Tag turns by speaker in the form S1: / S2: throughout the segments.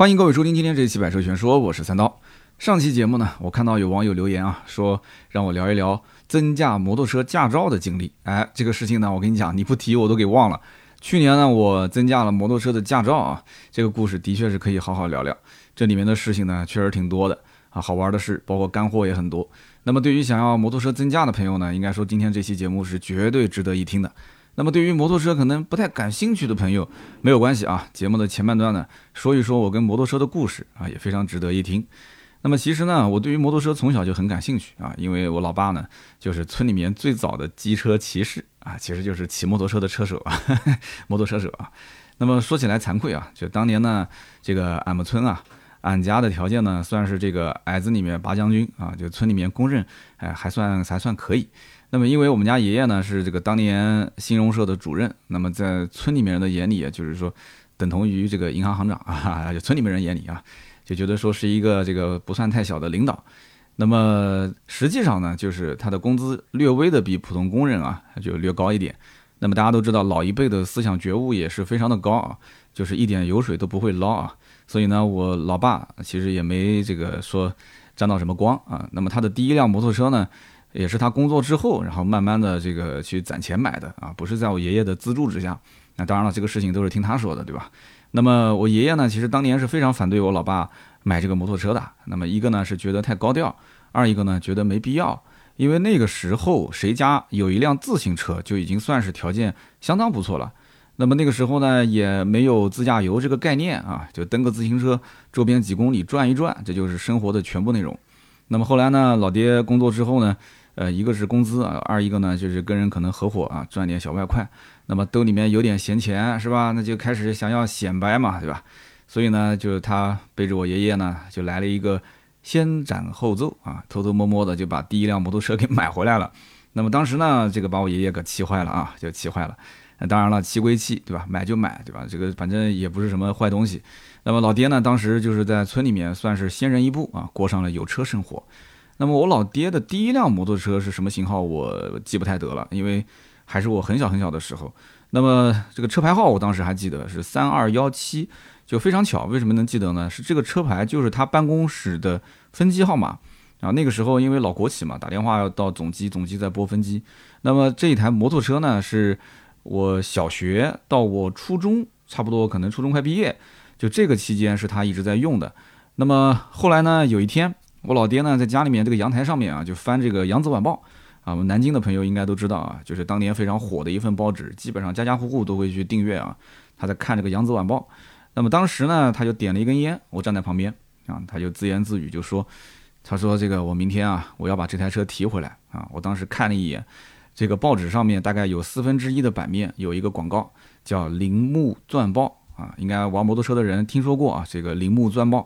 S1: 欢迎各位收听今天这一期《百车全说》，我是三刀。上期节目呢，我看到有网友留言啊，说让我聊一聊增驾摩托车驾照的经历。哎，这个事情呢，我跟你讲，你不提我都给忘了。去年呢，我增驾了摩托车的驾照啊，这个故事的确是可以好好聊聊。这里面的事情呢，确实挺多的啊，好玩的事，包括干货也很多。那么对于想要摩托车增驾的朋友呢，应该说今天这期节目是绝对值得一听的。那么对于摩托车可能不太感兴趣的朋友，没有关系啊。节目的前半段呢，说一说我跟摩托车的故事啊，也非常值得一听。那么其实呢，我对于摩托车从小就很感兴趣啊，因为我老爸呢就是村里面最早的机车骑士啊，其实就是骑摩托车的车手啊，摩托车手啊。那么说起来惭愧啊，就当年呢，这个俺们村啊，俺家的条件呢，算是这个矮子里面拔将军啊，就村里面公认，哎，还算还算可以。那么，因为我们家爷爷呢是这个当年兴荣社的主任，那么在村里面人的眼里，就是说等同于这个银行行长啊，就村里面人眼里啊，就觉得说是一个这个不算太小的领导。那么实际上呢，就是他的工资略微的比普通工人啊就略高一点。那么大家都知道，老一辈的思想觉悟也是非常的高啊，就是一点油水都不会捞啊。所以呢，我老爸其实也没这个说沾到什么光啊。那么他的第一辆摩托车呢？也是他工作之后，然后慢慢的这个去攒钱买的啊，不是在我爷爷的资助之下。那当然了，这个事情都是听他说的，对吧？那么我爷爷呢，其实当年是非常反对我老爸买这个摩托车的。那么一个呢是觉得太高调，二一个呢觉得没必要，因为那个时候谁家有一辆自行车就已经算是条件相当不错了。那么那个时候呢也没有自驾游这个概念啊，就蹬个自行车周边几公里转一转，这就是生活的全部内容。那么后来呢，老爹工作之后呢。呃，一个是工资啊，二一个呢就是跟人可能合伙啊，赚点小外快。那么兜里面有点闲钱是吧？那就开始想要显摆嘛，对吧？所以呢，就他背着我爷爷呢，就来了一个先斩后奏啊，偷偷摸摸的就把第一辆摩托车给买回来了。那么当时呢，这个把我爷爷给气坏了啊，就气坏了。那当然了，气归气，对吧？买就买，对吧？这个反正也不是什么坏东西。那么老爹呢，当时就是在村里面算是先人一步啊，过上了有车生活。那么我老爹的第一辆摩托车是什么型号？我记不太得了，因为还是我很小很小的时候。那么这个车牌号我当时还记得是三二幺七，就非常巧。为什么能记得呢？是这个车牌就是他办公室的分机号码。啊，那个时候因为老国企嘛，打电话要到总机，总机在拨分机。那么这一台摩托车呢，是我小学到我初中，差不多可能初中快毕业，就这个期间是他一直在用的。那么后来呢，有一天。我老爹呢，在家里面这个阳台上面啊，就翻这个《扬子晚报》啊，我们南京的朋友应该都知道啊，就是当年非常火的一份报纸，基本上家家户户都会去订阅啊。他在看这个《扬子晚报》，那么当时呢，他就点了一根烟，我站在旁边啊，他就自言自语就说：“他说这个我明天啊，我要把这台车提回来啊。”我当时看了一眼，这个报纸上面大概有四分之一的版面有一个广告，叫《铃木钻报》啊，应该玩摩托车的人听说过啊，这个《铃木钻报》。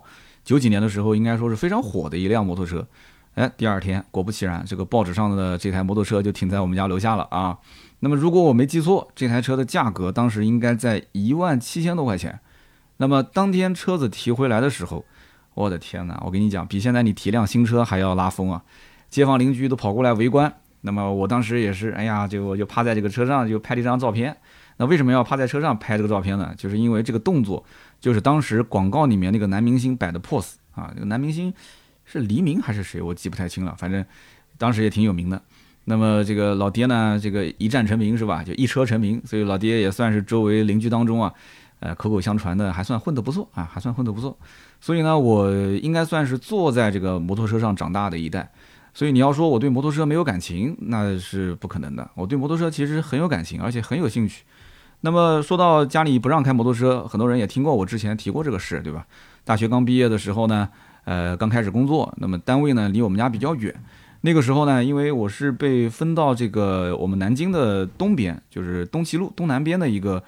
S1: 九几年的时候，应该说是非常火的一辆摩托车。哎，第二天，果不其然，这个报纸上的这台摩托车就停在我们家楼下了啊。那么，如果我没记错，这台车的价格当时应该在一万七千多块钱。那么，当天车子提回来的时候，我的天哪！我跟你讲，比现在你提辆新车还要拉风啊！街坊邻居都跑过来围观。那么，我当时也是，哎呀，就我就趴在这个车上，就拍了一张照片。那为什么要趴在车上拍这个照片呢？就是因为这个动作。就是当时广告里面那个男明星摆的 pose 啊，这个男明星是黎明还是谁，我记不太清了。反正当时也挺有名的。那么这个老爹呢，这个一战成名是吧？就一车成名，所以老爹也算是周围邻居当中啊，呃，口口相传的还算混得不错啊，还算混得不错。所以呢，我应该算是坐在这个摩托车上长大的一代。所以你要说我对摩托车没有感情，那是不可能的。我对摩托车其实很有感情，而且很有兴趣。那么说到家里不让开摩托车，很多人也听过我之前提过这个事，对吧？大学刚毕业的时候呢，呃，刚开始工作，那么单位呢离我们家比较远。那个时候呢，因为我是被分到这个我们南京的东边，就是东齐路东南边的一个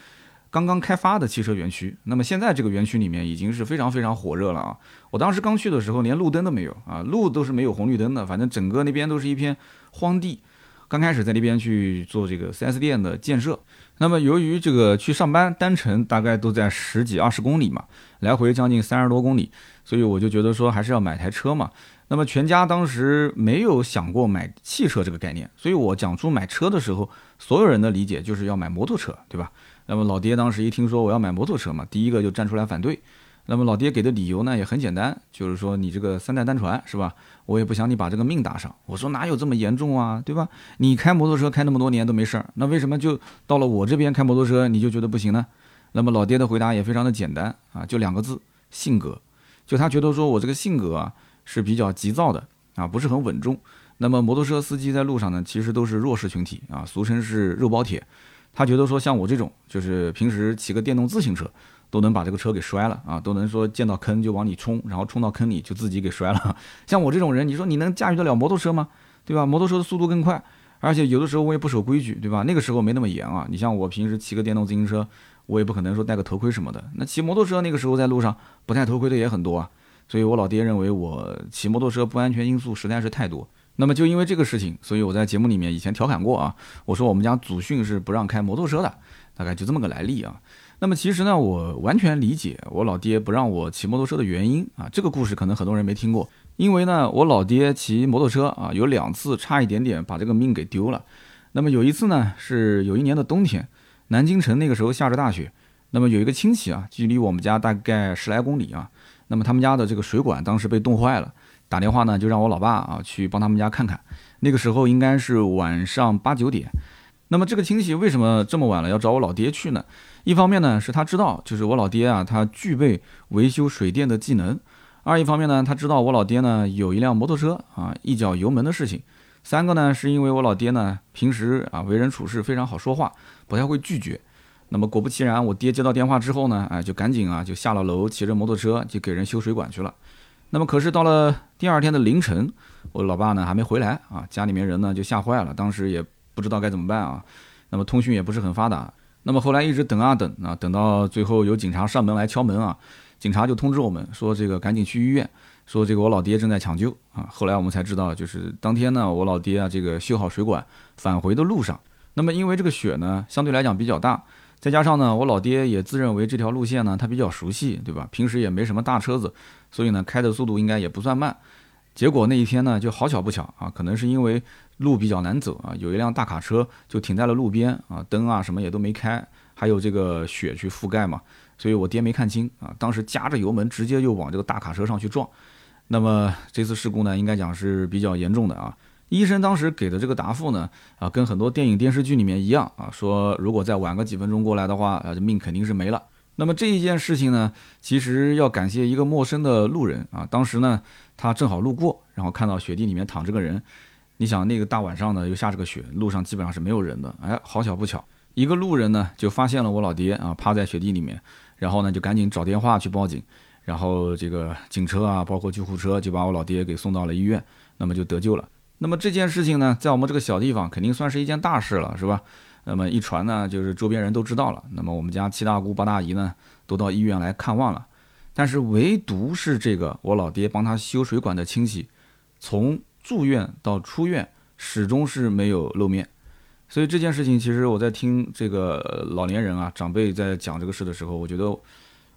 S1: 刚刚开发的汽车园区。那么现在这个园区里面已经是非常非常火热了啊！我当时刚去的时候，连路灯都没有啊，路都是没有红绿灯的，反正整个那边都是一片荒地。刚开始在那边去做这个 4S 店的建设。那么由于这个去上班单程大概都在十几二十公里嘛，来回将近三十多公里，所以我就觉得说还是要买台车嘛。那么全家当时没有想过买汽车这个概念，所以我讲出买车的时候，所有人的理解就是要买摩托车，对吧？那么老爹当时一听说我要买摩托车嘛，第一个就站出来反对。那么老爹给的理由呢也很简单，就是说你这个三代单传是吧？我也不想你把这个命搭上。我说哪有这么严重啊，对吧？你开摩托车开那么多年都没事儿，那为什么就到了我这边开摩托车你就觉得不行呢？那么老爹的回答也非常的简单啊，就两个字：性格。就他觉得说我这个性格啊是比较急躁的啊，不是很稳重。那么摩托车司机在路上呢，其实都是弱势群体啊，俗称是肉包铁。他觉得说像我这种，就是平时骑个电动自行车。都能把这个车给摔了啊！都能说见到坑就往里冲，然后冲到坑里就自己给摔了。像我这种人，你说你能驾驭得了摩托车吗？对吧？摩托车的速度更快，而且有的时候我也不守规矩，对吧？那个时候没那么严啊。你像我平时骑个电动自行车，我也不可能说戴个头盔什么的。那骑摩托车那个时候在路上不戴头盔的也很多啊。所以我老爹认为我骑摩托车不安全因素实在是太多。那么就因为这个事情，所以我在节目里面以前调侃过啊，我说我们家祖训是不让开摩托车的，大概就这么个来历啊。那么其实呢，我完全理解我老爹不让我骑摩托车的原因啊。这个故事可能很多人没听过，因为呢，我老爹骑摩托车啊，有两次差一点点把这个命给丢了。那么有一次呢，是有一年的冬天，南京城那个时候下着大雪。那么有一个亲戚啊，距离我们家大概十来公里啊。那么他们家的这个水管当时被冻坏了，打电话呢就让我老爸啊去帮他们家看看。那个时候应该是晚上八九点。那么这个亲戚为什么这么晚了要找我老爹去呢？一方面呢，是他知道，就是我老爹啊，他具备维修水电的技能；二一方面呢，他知道我老爹呢有一辆摩托车啊，一脚油门的事情；三个呢，是因为我老爹呢平时啊为人处事非常好说话，不太会拒绝。那么果不其然，我爹接到电话之后呢，哎，就赶紧啊就下了楼，骑着摩托车就给人修水管去了。那么可是到了第二天的凌晨，我老爸呢还没回来啊，家里面人呢就吓坏了，当时也不知道该怎么办啊。那么通讯也不是很发达。那么后来一直等啊等啊，等到最后有警察上门来敲门啊，警察就通知我们说这个赶紧去医院，说这个我老爹正在抢救啊。后来我们才知道，就是当天呢，我老爹啊这个修好水管返回的路上，那么因为这个雪呢相对来讲比较大，再加上呢我老爹也自认为这条路线呢他比较熟悉，对吧？平时也没什么大车子，所以呢开的速度应该也不算慢。结果那一天呢就好巧不巧啊，可能是因为。路比较难走啊，有一辆大卡车就停在了路边啊，灯啊什么也都没开，还有这个雪去覆盖嘛，所以我爹没看清啊，当时夹着油门直接就往这个大卡车上去撞。那么这次事故呢，应该讲是比较严重的啊。医生当时给的这个答复呢，啊，跟很多电影电视剧里面一样啊，说如果再晚个几分钟过来的话，啊，这命肯定是没了。那么这一件事情呢，其实要感谢一个陌生的路人啊，当时呢他正好路过，然后看到雪地里面躺着个人。你想那个大晚上的又下着个雪，路上基本上是没有人的。哎，好巧不巧，一个路人呢就发现了我老爹啊趴在雪地里面，然后呢就赶紧找电话去报警，然后这个警车啊包括救护车就把我老爹给送到了医院，那么就得救了。那么这件事情呢，在我们这个小地方肯定算是一件大事了，是吧？那么一传呢，就是周边人都知道了。那么我们家七大姑八大姨呢都到医院来看望了，但是唯独是这个我老爹帮他修水管的亲戚，从。住院到出院始终是没有露面，所以这件事情其实我在听这个老年人啊长辈在讲这个事的时候，我觉得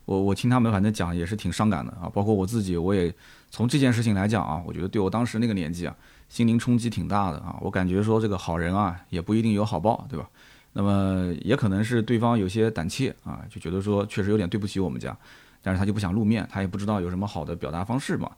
S1: 我我听他们反正讲也是挺伤感的啊。包括我自己，我也从这件事情来讲啊，我觉得对我当时那个年纪啊，心灵冲击挺大的啊。我感觉说这个好人啊也不一定有好报，对吧？那么也可能是对方有些胆怯啊，就觉得说确实有点对不起我们家，但是他就不想露面，他也不知道有什么好的表达方式嘛。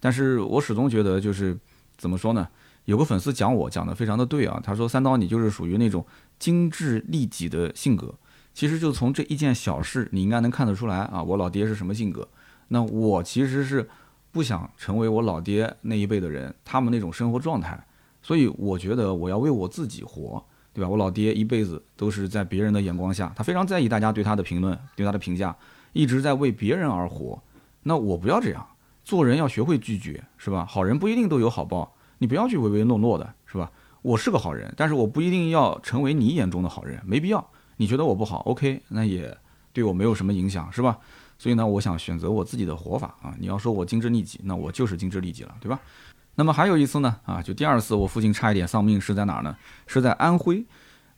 S1: 但是我始终觉得就是。怎么说呢？有个粉丝讲我讲的非常的对啊，他说三刀你就是属于那种精致利己的性格，其实就从这一件小事，你应该能看得出来啊，我老爹是什么性格。那我其实是不想成为我老爹那一辈的人，他们那种生活状态，所以我觉得我要为我自己活，对吧？我老爹一辈子都是在别人的眼光下，他非常在意大家对他的评论，对他的评价，一直在为别人而活。那我不要这样。做人要学会拒绝，是吧？好人不一定都有好报，你不要去唯唯诺诺的，是吧？我是个好人，但是我不一定要成为你眼中的好人，没必要。你觉得我不好，OK，那也对我没有什么影响，是吧？所以呢，我想选择我自己的活法啊。你要说我精致利己，那我就是精致利己了，对吧？那么还有一次呢，啊，就第二次我父亲差一点丧命是在哪儿呢？是在安徽，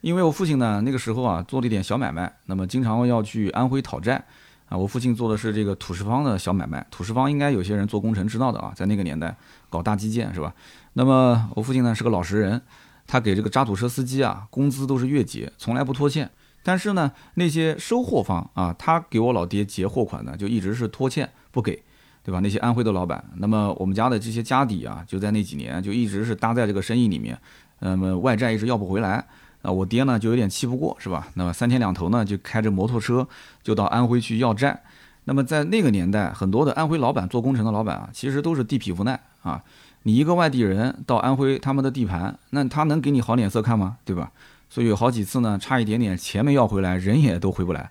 S1: 因为我父亲呢那个时候啊做了一点小买卖，那么经常要去安徽讨债。啊，我父亲做的是这个土石方的小买卖。土石方应该有些人做工程知道的啊，在那个年代搞大基建是吧？那么我父亲呢是个老实人，他给这个渣土车司机啊工资都是月结，从来不拖欠。但是呢，那些收货方啊，他给我老爹结货款呢，就一直是拖欠不给，对吧？那些安徽的老板，那么我们家的这些家底啊，就在那几年就一直是搭在这个生意里面，那么外债一直要不回来啊，我爹呢就有点气不过，是吧？那么三天两头呢就开着摩托车就到安徽去要债。那么在那个年代，很多的安徽老板做工程的老板啊，其实都是地痞无奈啊。你一个外地人到安徽他们的地盘，那他能给你好脸色看吗？对吧？所以有好几次呢，差一点点钱没要回来，人也都回不来。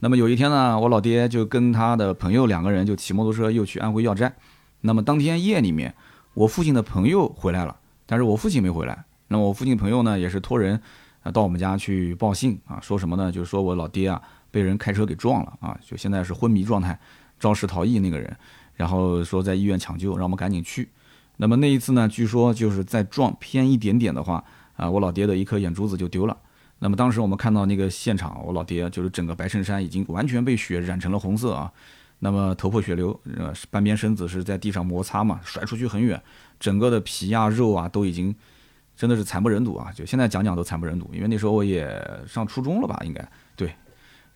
S1: 那么有一天呢，我老爹就跟他的朋友两个人就骑摩托车又去安徽要债。那么当天夜里面，我父亲的朋友回来了，但是我父亲没回来。那么我父亲朋友呢，也是托人啊到我们家去报信啊，说什么呢？就是说我老爹啊被人开车给撞了啊，就现在是昏迷状态，肇事逃逸那个人，然后说在医院抢救，让我们赶紧去。那么那一次呢，据说就是在撞偏一点点的话。啊，我老爹的一颗眼珠子就丢了。那么当时我们看到那个现场，我老爹就是整个白衬衫已经完全被血染成了红色啊。那么头破血流，呃，半边身子是在地上摩擦嘛，甩出去很远，整个的皮啊肉啊都已经真的是惨不忍睹啊。就现在讲讲都惨不忍睹，因为那时候我也上初中了吧，应该对。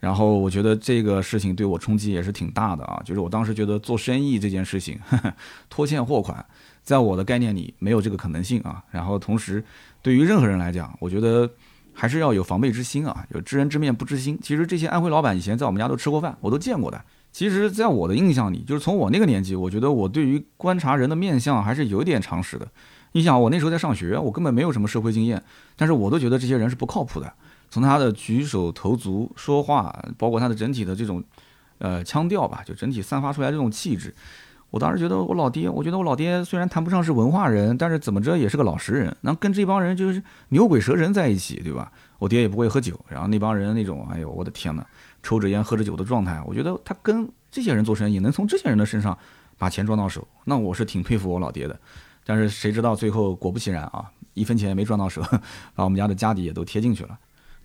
S1: 然后我觉得这个事情对我冲击也是挺大的啊，就是我当时觉得做生意这件事情，呵呵拖欠货款，在我的概念里没有这个可能性啊。然后同时。对于任何人来讲，我觉得还是要有防备之心啊，有知人知面不知心。其实这些安徽老板以前在我们家都吃过饭，我都见过的。其实，在我的印象里，就是从我那个年纪，我觉得我对于观察人的面相还是有点常识的。你想，我那时候在上学，我根本没有什么社会经验，但是我都觉得这些人是不靠谱的。从他的举手投足、说话，包括他的整体的这种，呃，腔调吧，就整体散发出来这种气质。我当时觉得我老爹，我觉得我老爹虽然谈不上是文化人，但是怎么着也是个老实人。然后跟这帮人就是牛鬼蛇神在一起，对吧？我爹也不会喝酒，然后那帮人那种，哎呦，我的天呐，抽着烟喝着酒的状态，我觉得他跟这些人做生意，能从这些人的身上把钱赚到手，那我是挺佩服我老爹的。但是谁知道最后果不其然啊，一分钱没赚到手，把我们家的家底也都贴进去了。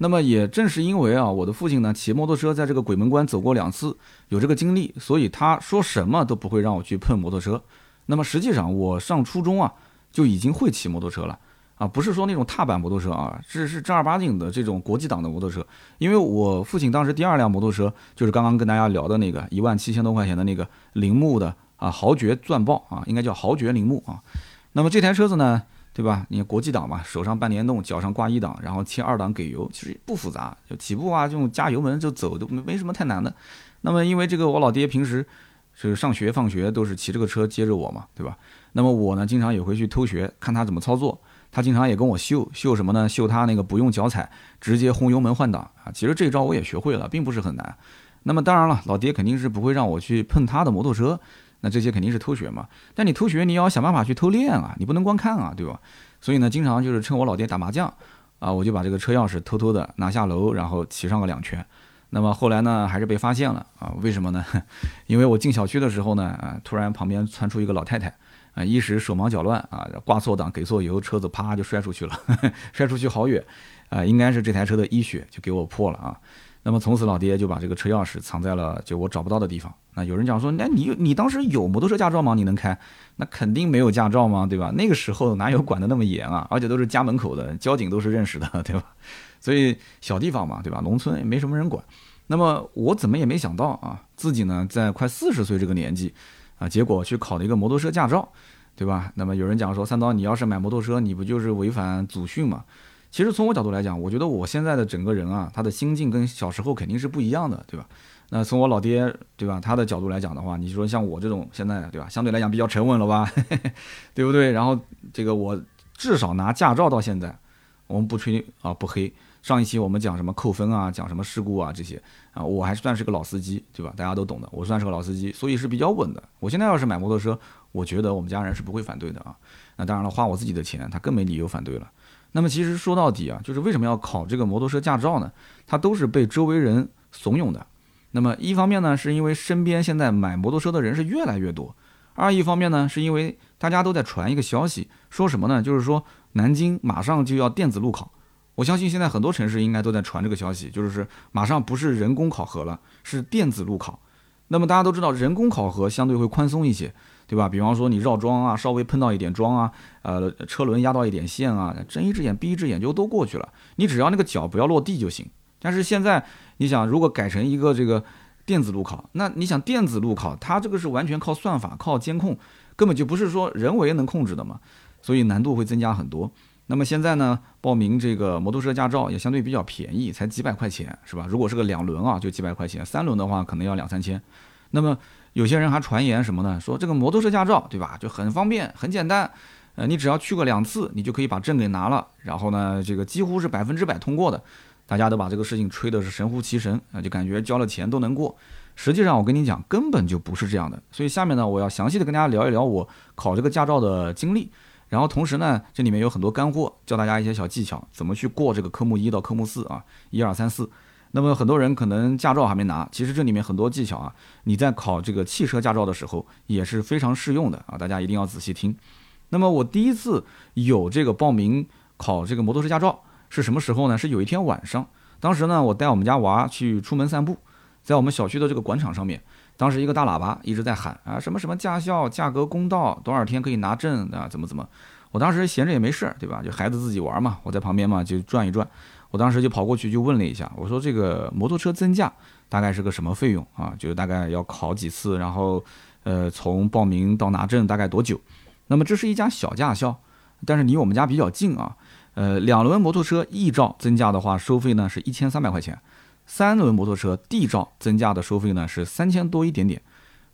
S1: 那么也正是因为啊，我的父亲呢骑摩托车在这个鬼门关走过两次，有这个经历，所以他说什么都不会让我去碰摩托车。那么实际上我上初中啊就已经会骑摩托车了啊，不是说那种踏板摩托车啊，是是正儿八经的这种国际档的摩托车。因为我父亲当时第二辆摩托车就是刚刚跟大家聊的那个一万七千多块钱的那个铃木的啊豪爵钻豹啊，应该叫豪爵铃木啊。那么这台车子呢？对吧？你国际档嘛，手上半联动，脚上挂一档，然后切二档给油，其实不复杂，就起步啊，这种加油门就走都没什么太难的。那么因为这个，我老爹平时是上学放学都是骑这个车接着我嘛，对吧？那么我呢，经常也会去偷学，看他怎么操作。他经常也跟我秀秀什么呢？秀他那个不用脚踩，直接轰油门换挡啊。其实这招我也学会了，并不是很难。那么当然了，老爹肯定是不会让我去碰他的摩托车。那这些肯定是偷学嘛，但你偷学你要想办法去偷练啊，你不能光看啊，对吧？所以呢，经常就是趁我老爹打麻将，啊，我就把这个车钥匙偷偷的拿下楼，然后骑上个两圈。那么后来呢，还是被发现了啊？为什么呢？因为我进小区的时候呢，啊，突然旁边窜出一个老太太，啊，一时手忙脚乱啊，挂错档给错油，车子啪就摔出去了，摔出去好远，啊，应该是这台车的一血就给我破了啊。那么从此老爹就把这个车钥匙藏在了就我找不到的地方。那有人讲说，那你你当时有摩托车驾照吗？你能开？那肯定没有驾照吗？对吧？那个时候哪有管得那么严啊？而且都是家门口的交警都是认识的，对吧？所以小地方嘛，对吧？农村也没什么人管。那么我怎么也没想到啊，自己呢在快四十岁这个年纪啊，结果去考了一个摩托车驾照，对吧？那么有人讲说，三刀，你要是买摩托车，你不就是违反祖训吗？其实从我角度来讲，我觉得我现在的整个人啊，他的心境跟小时候肯定是不一样的，对吧？那从我老爹，对吧？他的角度来讲的话，你说像我这种现在，对吧？相对来讲比较沉稳了吧，对不对？然后这个我至少拿驾照到现在，我们不吹啊不黑。上一期我们讲什么扣分啊，讲什么事故啊这些啊，我还算是个老司机，对吧？大家都懂的，我算是个老司机，所以是比较稳的。我现在要是买摩托车，我觉得我们家人是不会反对的啊。那当然了，花我自己的钱，他更没理由反对了。那么其实说到底啊，就是为什么要考这个摩托车驾照呢？它都是被周围人怂恿的。那么一方面呢，是因为身边现在买摩托车的人是越来越多；二一方面呢，是因为大家都在传一个消息，说什么呢？就是说南京马上就要电子路考。我相信现在很多城市应该都在传这个消息，就是马上不是人工考核了，是电子路考。那么大家都知道，人工考核相对会宽松一些。对吧？比方说你绕桩啊，稍微碰到一点桩啊，呃，车轮压到一点线啊，睁一只眼闭一只眼就都过去了。你只要那个脚不要落地就行，但是现在你想，如果改成一个这个电子路考，那你想电子路考，它这个是完全靠算法、靠监控，根本就不是说人为能控制的嘛，所以难度会增加很多。那么现在呢，报名这个摩托车驾照也相对比较便宜，才几百块钱，是吧？如果是个两轮啊，就几百块钱；三轮的话，可能要两三千。那么有些人还传言什么呢？说这个摩托车驾照，对吧？就很方便，很简单。呃，你只要去过两次，你就可以把证给拿了。然后呢，这个几乎是百分之百通过的。大家都把这个事情吹的是神乎其神啊，就感觉交了钱都能过。实际上，我跟你讲，根本就不是这样的。所以下面呢，我要详细的跟大家聊一聊我考这个驾照的经历。然后同时呢，这里面有很多干货，教大家一些小技巧，怎么去过这个科目一到科目四啊，一二三四。那么很多人可能驾照还没拿，其实这里面很多技巧啊，你在考这个汽车驾照的时候也是非常适用的啊，大家一定要仔细听。那么我第一次有这个报名考这个摩托车驾照是什么时候呢？是有一天晚上，当时呢，我带我们家娃去出门散步，在我们小区的这个广场上面。当时一个大喇叭一直在喊啊什么什么驾校价格公道多少天可以拿证啊怎么怎么，我当时闲着也没事儿对吧？就孩子自己玩嘛，我在旁边嘛就转一转。我当时就跑过去就问了一下，我说这个摩托车增驾大概是个什么费用啊？就是大概要考几次，然后呃从报名到拿证大概多久？那么这是一家小驾校，但是离我们家比较近啊。呃两轮摩托车 E 照增驾的话收费呢是一千三百块钱。三轮摩托车 D 照增驾的收费呢是三千多一点点，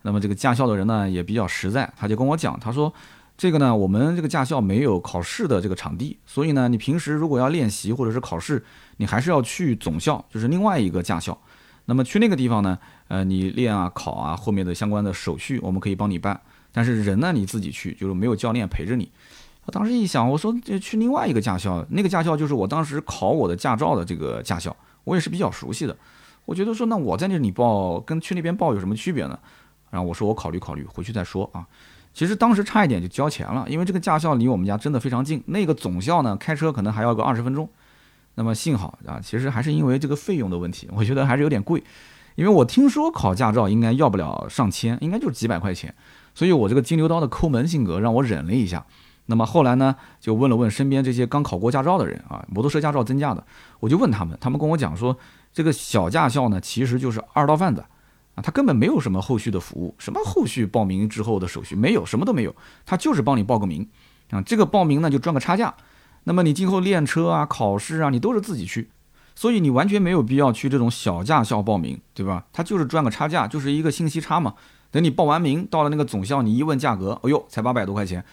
S1: 那么这个驾校的人呢也比较实在，他就跟我讲，他说这个呢我们这个驾校没有考试的这个场地，所以呢你平时如果要练习或者是考试，你还是要去总校，就是另外一个驾校。那么去那个地方呢，呃你练啊考啊后面的相关的手续我们可以帮你办，但是人呢你自己去，就是没有教练陪着你。我当时一想，我说去另外一个驾校，那个驾校就是我当时考我的驾照的这个驾校。我也是比较熟悉的，我觉得说那我在那里报跟去那边报有什么区别呢？然后我说我考虑考虑，回去再说啊。其实当时差一点就交钱了，因为这个驾校离我们家真的非常近，那个总校呢开车可能还要个二十分钟。那么幸好啊，其实还是因为这个费用的问题，我觉得还是有点贵，因为我听说考驾照应该要不了上千，应该就是几百块钱，所以我这个金牛刀的抠门性格让我忍了一下。那么后来呢，就问了问身边这些刚考过驾照的人啊，摩托车驾照增驾的，我就问他们，他们跟我讲说，这个小驾校呢，其实就是二道贩子他根本没有什么后续的服务，什么后续报名之后的手续没有，什么都没有，他就是帮你报个名啊，这个报名呢就赚个差价，那么你今后练车啊、考试啊，你都是自己去，所以你完全没有必要去这种小驾校报名，对吧？他就是赚个差价，就是一个信息差嘛。等你报完名到了那个总校，你一问价格，哎呦，才八百多块钱。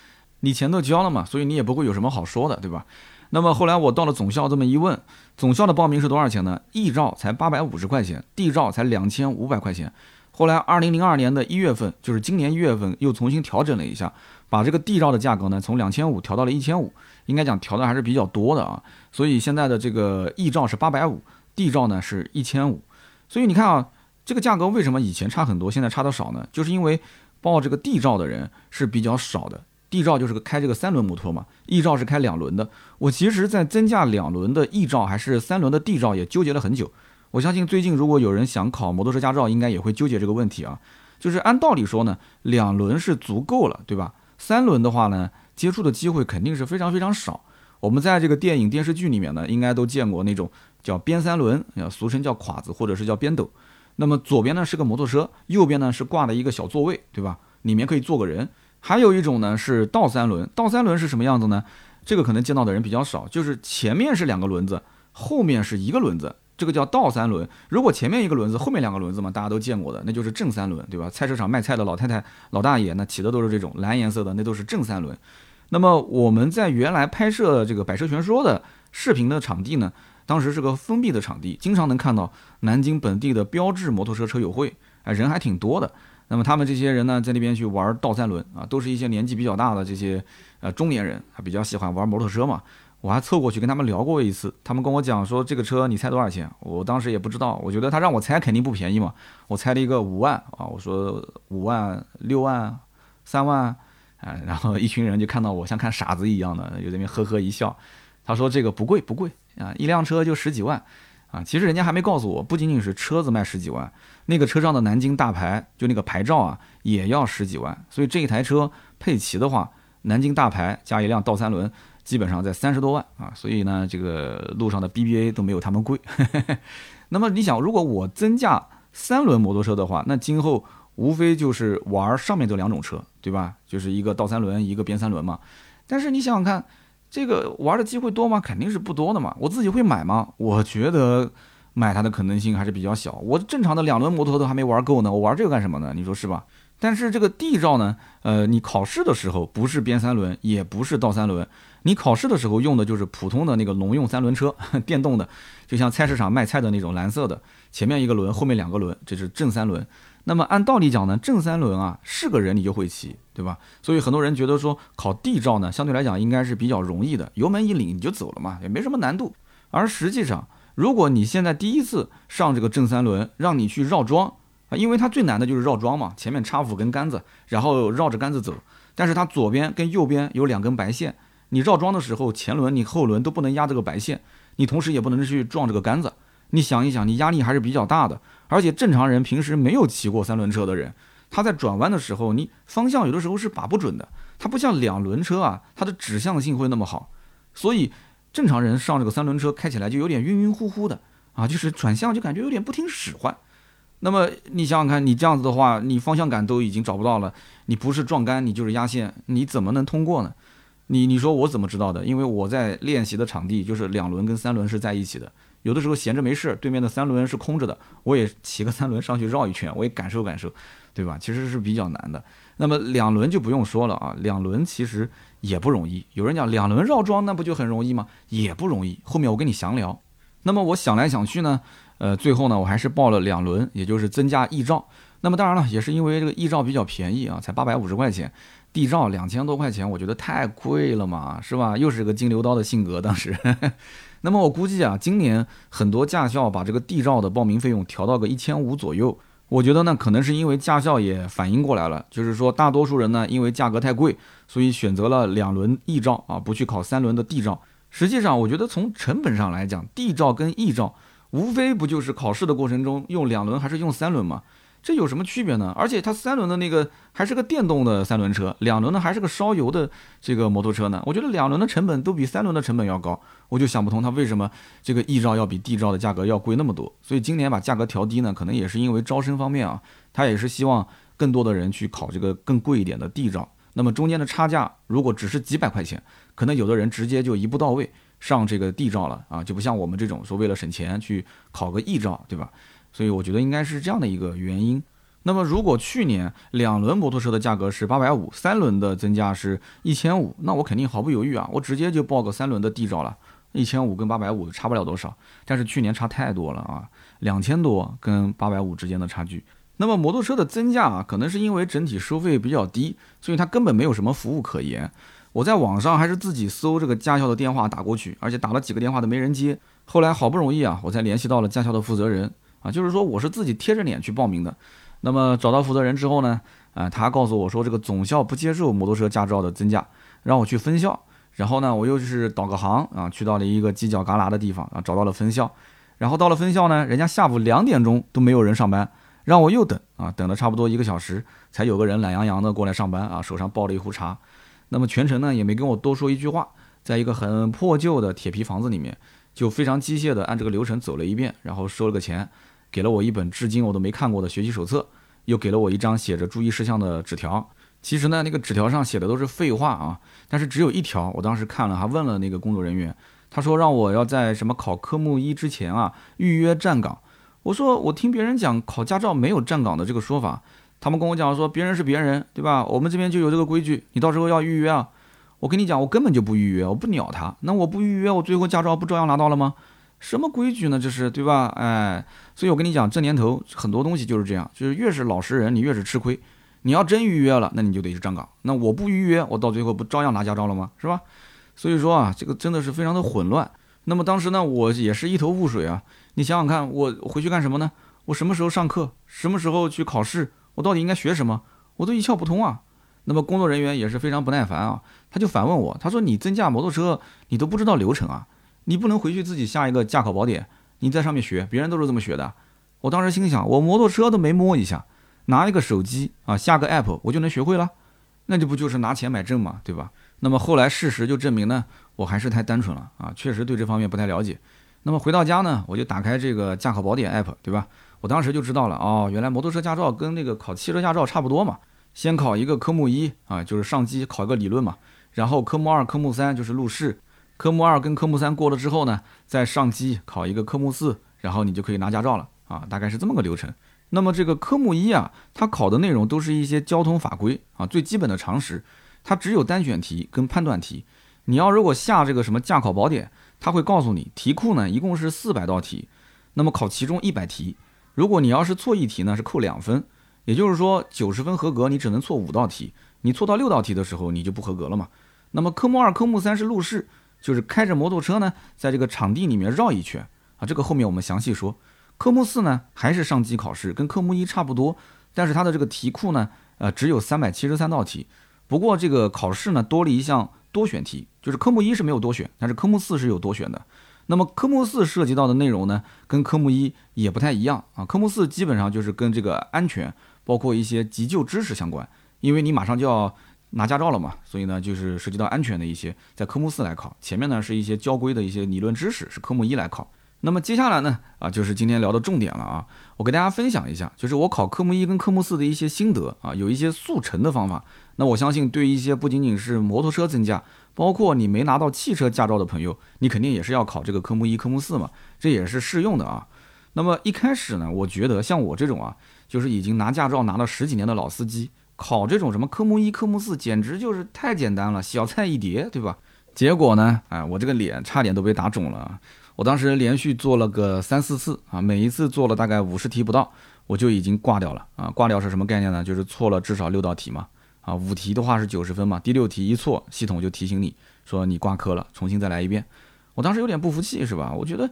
S1: 你钱都交了嘛，所以你也不会有什么好说的，对吧？那么后来我到了总校，这么一问，总校的报名是多少钱呢？E 照才八百五十块钱，D 照才两千五百块钱。后来二零零二年的一月份，就是今年一月份又重新调整了一下，把这个 D 照的价格呢从两千五调到了一千五，应该讲调的还是比较多的啊。所以现在的这个 E 照是八百五，D 照呢是一千五。所以你看啊，这个价格为什么以前差很多，现在差的少呢？就是因为报这个 D 照的人是比较少的。D 照就是个开这个三轮摩托嘛，E 照是开两轮的。我其实，在增驾两轮的 E 照还是三轮的 D 照也纠结了很久。我相信最近如果有人想考摩托车驾照，应该也会纠结这个问题啊。就是按道理说呢，两轮是足够了，对吧？三轮的话呢，接触的机会肯定是非常非常少。我们在这个电影电视剧里面呢，应该都见过那种叫边三轮，俗称叫垮子或者是叫边斗。那么左边呢是个摩托车，右边呢是挂了一个小座位，对吧？里面可以坐个人。还有一种呢是倒三轮，倒三轮是什么样子呢？这个可能见到的人比较少，就是前面是两个轮子，后面是一个轮子，这个叫倒三轮。如果前面一个轮子，后面两个轮子嘛，大家都见过的，那就是正三轮，对吧？菜市场卖菜的老太太、老大爷，那骑的都是这种蓝颜色的，那都是正三轮。那么我们在原来拍摄这个《百车全说》的视频的场地呢，当时是个封闭的场地，经常能看到南京本地的标志摩托车车友会，哎，人还挺多的。那么他们这些人呢，在那边去玩倒三轮啊，都是一些年纪比较大的这些呃中年人，还比较喜欢玩摩托车嘛。我还凑过去跟他们聊过一次，他们跟我讲说这个车你猜多少钱？我当时也不知道，我觉得他让我猜肯定不便宜嘛。我猜了一个五万啊，我说五万、六万、三万，哎，然后一群人就看到我像看傻子一样的，就在那边呵呵一笑。他说这个不贵不贵啊，一辆车就十几万。啊，其实人家还没告诉我，不仅仅是车子卖十几万，那个车上的南京大牌，就那个牌照啊，也要十几万。所以这一台车配齐的话，南京大牌加一辆倒三轮，基本上在三十多万啊，所以呢，这个路上的 BBA 都没有他们贵。那么你想，如果我增驾三轮摩托车的话，那今后无非就是玩上面这两种车，对吧？就是一个倒三轮，一个边三轮嘛。但是你想想看，这个玩的机会多吗？肯定是不多的嘛。我自己会买吗？我觉得买它的可能性还是比较小。我正常的两轮摩托都还没玩够呢，我玩这个干什么呢？你说是吧？但是这个 D 照呢，呃，你考试的时候不是边三轮，也不是倒三轮，你考试的时候用的就是普通的那个农用三轮车，电动的，就像菜市场卖菜的那种蓝色的，前面一个轮，后面两个轮，这是正三轮。那么按道理讲呢，正三轮啊，是个人你就会骑，对吧？所以很多人觉得说考 D 照呢，相对来讲应该是比较容易的，油门一领你就走了嘛，也没什么难度。而实际上，如果你现在第一次上这个正三轮，让你去绕桩。啊，因为它最难的就是绕桩嘛，前面插五根杆子，然后绕着杆子走。但是它左边跟右边有两根白线，你绕桩的时候，前轮你后轮都不能压这个白线，你同时也不能去撞这个杆子。你想一想，你压力还是比较大的。而且正常人平时没有骑过三轮车的人，他在转弯的时候，你方向有的时候是把不准的。它不像两轮车啊，它的指向性会那么好，所以正常人上这个三轮车开起来就有点晕晕乎乎的啊，就是转向就感觉有点不听使唤。那么你想想看，你这样子的话，你方向感都已经找不到了，你不是撞杆，你就是压线，你怎么能通过呢？你你说我怎么知道的？因为我在练习的场地就是两轮跟三轮是在一起的，有的时候闲着没事，对面的三轮是空着的，我也骑个三轮上去绕一圈，我也感受感受，对吧？其实是比较难的。那么两轮就不用说了啊，两轮其实也不容易。有人讲两轮绕桩那不就很容易吗？也不容易。后面我跟你详聊。那么我想来想去呢。呃，最后呢，我还是报了两轮，也就是增加 E 照。那么当然了，也是因为这个 E 照比较便宜啊，才八百五十块钱，D 照两千多块钱，我觉得太贵了嘛，是吧？又是个金牛刀的性格，当时。那么我估计啊，今年很多驾校把这个 D 照的报名费用调到个一千五左右。我觉得呢，可能是因为驾校也反应过来了，就是说大多数人呢，因为价格太贵，所以选择了两轮 E 照啊，不去考三轮的 D 照。实际上，我觉得从成本上来讲，D 照跟 E 照。无非不就是考试的过程中用两轮还是用三轮嘛？这有什么区别呢？而且它三轮的那个还是个电动的三轮车，两轮的还是个烧油的这个摩托车呢？我觉得两轮的成本都比三轮的成本要高，我就想不通它为什么这个 E 照要比 D 照的价格要贵那么多。所以今年把价格调低呢，可能也是因为招生方面啊，他也是希望更多的人去考这个更贵一点的 D 照。那么中间的差价如果只是几百块钱，可能有的人直接就一步到位。上这个 D 照了啊，就不像我们这种说为了省钱去考个 E 照，对吧？所以我觉得应该是这样的一个原因。那么如果去年两轮摩托车的价格是八百五，三轮的增加是一千五，那我肯定毫不犹豫啊，我直接就报个三轮的 D 照了。一千五跟八百五差不了多少，但是去年差太多了啊，两千多跟八百五之间的差距。那么摩托车的增价啊，可能是因为整体收费比较低，所以它根本没有什么服务可言。我在网上还是自己搜这个驾校的电话打过去，而且打了几个电话都没人接。后来好不容易啊，我才联系到了驾校的负责人啊，就是说我是自己贴着脸去报名的。那么找到负责人之后呢，啊，他告诉我说这个总校不接受摩托车驾照的增驾，让我去分校。然后呢，我又是导个航啊，去到了一个犄角旮旯的地方啊，找到了分校。然后到了分校呢，人家下午两点钟都没有人上班，让我又等啊，等了差不多一个小时，才有个人懒洋洋的过来上班啊，手上抱了一壶茶。那么全程呢也没跟我多说一句话，在一个很破旧的铁皮房子里面，就非常机械的按这个流程走了一遍，然后收了个钱，给了我一本至今我都没看过的学习手册，又给了我一张写着注意事项的纸条。其实呢，那个纸条上写的都是废话啊，但是只有一条，我当时看了，还问了那个工作人员，他说让我要在什么考科目一之前啊预约站岗。我说我听别人讲考驾照没有站岗的这个说法。他们跟我讲说，别人是别人，对吧？我们这边就有这个规矩，你到时候要预约啊。我跟你讲，我根本就不预约，我不鸟他。那我不预约，我最后驾照不照样拿到了吗？什么规矩呢？这是对吧？哎，所以我跟你讲，这年头很多东西就是这样，就是越是老实人，你越是吃亏。你要真预约了，那你就得去站岗。那我不预约，我到最后不照样拿驾照了吗？是吧？所以说啊，这个真的是非常的混乱。那么当时呢，我也是一头雾水啊。你想想看，我回去干什么呢？我什么时候上课？什么时候去考试？我到底应该学什么？我都一窍不通啊！那么工作人员也是非常不耐烦啊，他就反问我，他说：“你增驾摩托车，你都不知道流程啊？你不能回去自己下一个驾考宝典，你在上面学，别人都是这么学的。”我当时心想，我摩托车都没摸一下，拿一个手机啊，下个 app 我就能学会了，那就不就是拿钱买证嘛，对吧？那么后来事实就证明呢，我还是太单纯了啊，确实对这方面不太了解。那么回到家呢，我就打开这个驾考宝典 app，对吧？我当时就知道了哦，原来摩托车驾照跟那个考汽车驾照差不多嘛。先考一个科目一啊，就是上机考一个理论嘛，然后科目二、科目三就是路试。科目二跟科目三过了之后呢，再上机考一个科目四，然后你就可以拿驾照了啊，大概是这么个流程。那么这个科目一啊，它考的内容都是一些交通法规啊，最基本的常识，它只有单选题跟判断题。你要如果下这个什么驾考宝典，它会告诉你题库呢一共是四百道题，那么考其中一百题，如果你要是错一题呢是扣两分，也就是说九十分合格你只能错五道题，你错到六道题的时候你就不合格了嘛。那么科目二、科目三是路试。就是开着摩托车呢，在这个场地里面绕一圈啊，这个后面我们详细说。科目四呢，还是上机考试，跟科目一差不多，但是它的这个题库呢，呃，只有三百七十三道题。不过这个考试呢，多了一项多选题，就是科目一是没有多选，但是科目四是有多选的。那么科目四涉及到的内容呢，跟科目一也不太一样啊。科目四基本上就是跟这个安全，包括一些急救知识相关，因为你马上就要。拿驾照了嘛，所以呢，就是涉及到安全的一些，在科目四来考。前面呢是一些交规的一些理论知识，是科目一来考。那么接下来呢，啊，就是今天聊的重点了啊，我给大家分享一下，就是我考科目一跟科目四的一些心得啊，有一些速成的方法。那我相信对一些不仅仅是摩托车增驾，包括你没拿到汽车驾照的朋友，你肯定也是要考这个科目一、科目四嘛，这也是适用的啊。那么一开始呢，我觉得像我这种啊，就是已经拿驾照拿了十几年的老司机。考这种什么科目一、科目四，简直就是太简单了，小菜一碟，对吧？结果呢，哎，我这个脸差点都被打肿了。我当时连续做了个三四次啊，每一次做了大概五十题不到，我就已经挂掉了啊。挂掉是什么概念呢？就是错了至少六道题嘛。啊，五题的话是九十分嘛，第六题一错，系统就提醒你说你挂科了，重新再来一遍。我当时有点不服气，是吧？我觉得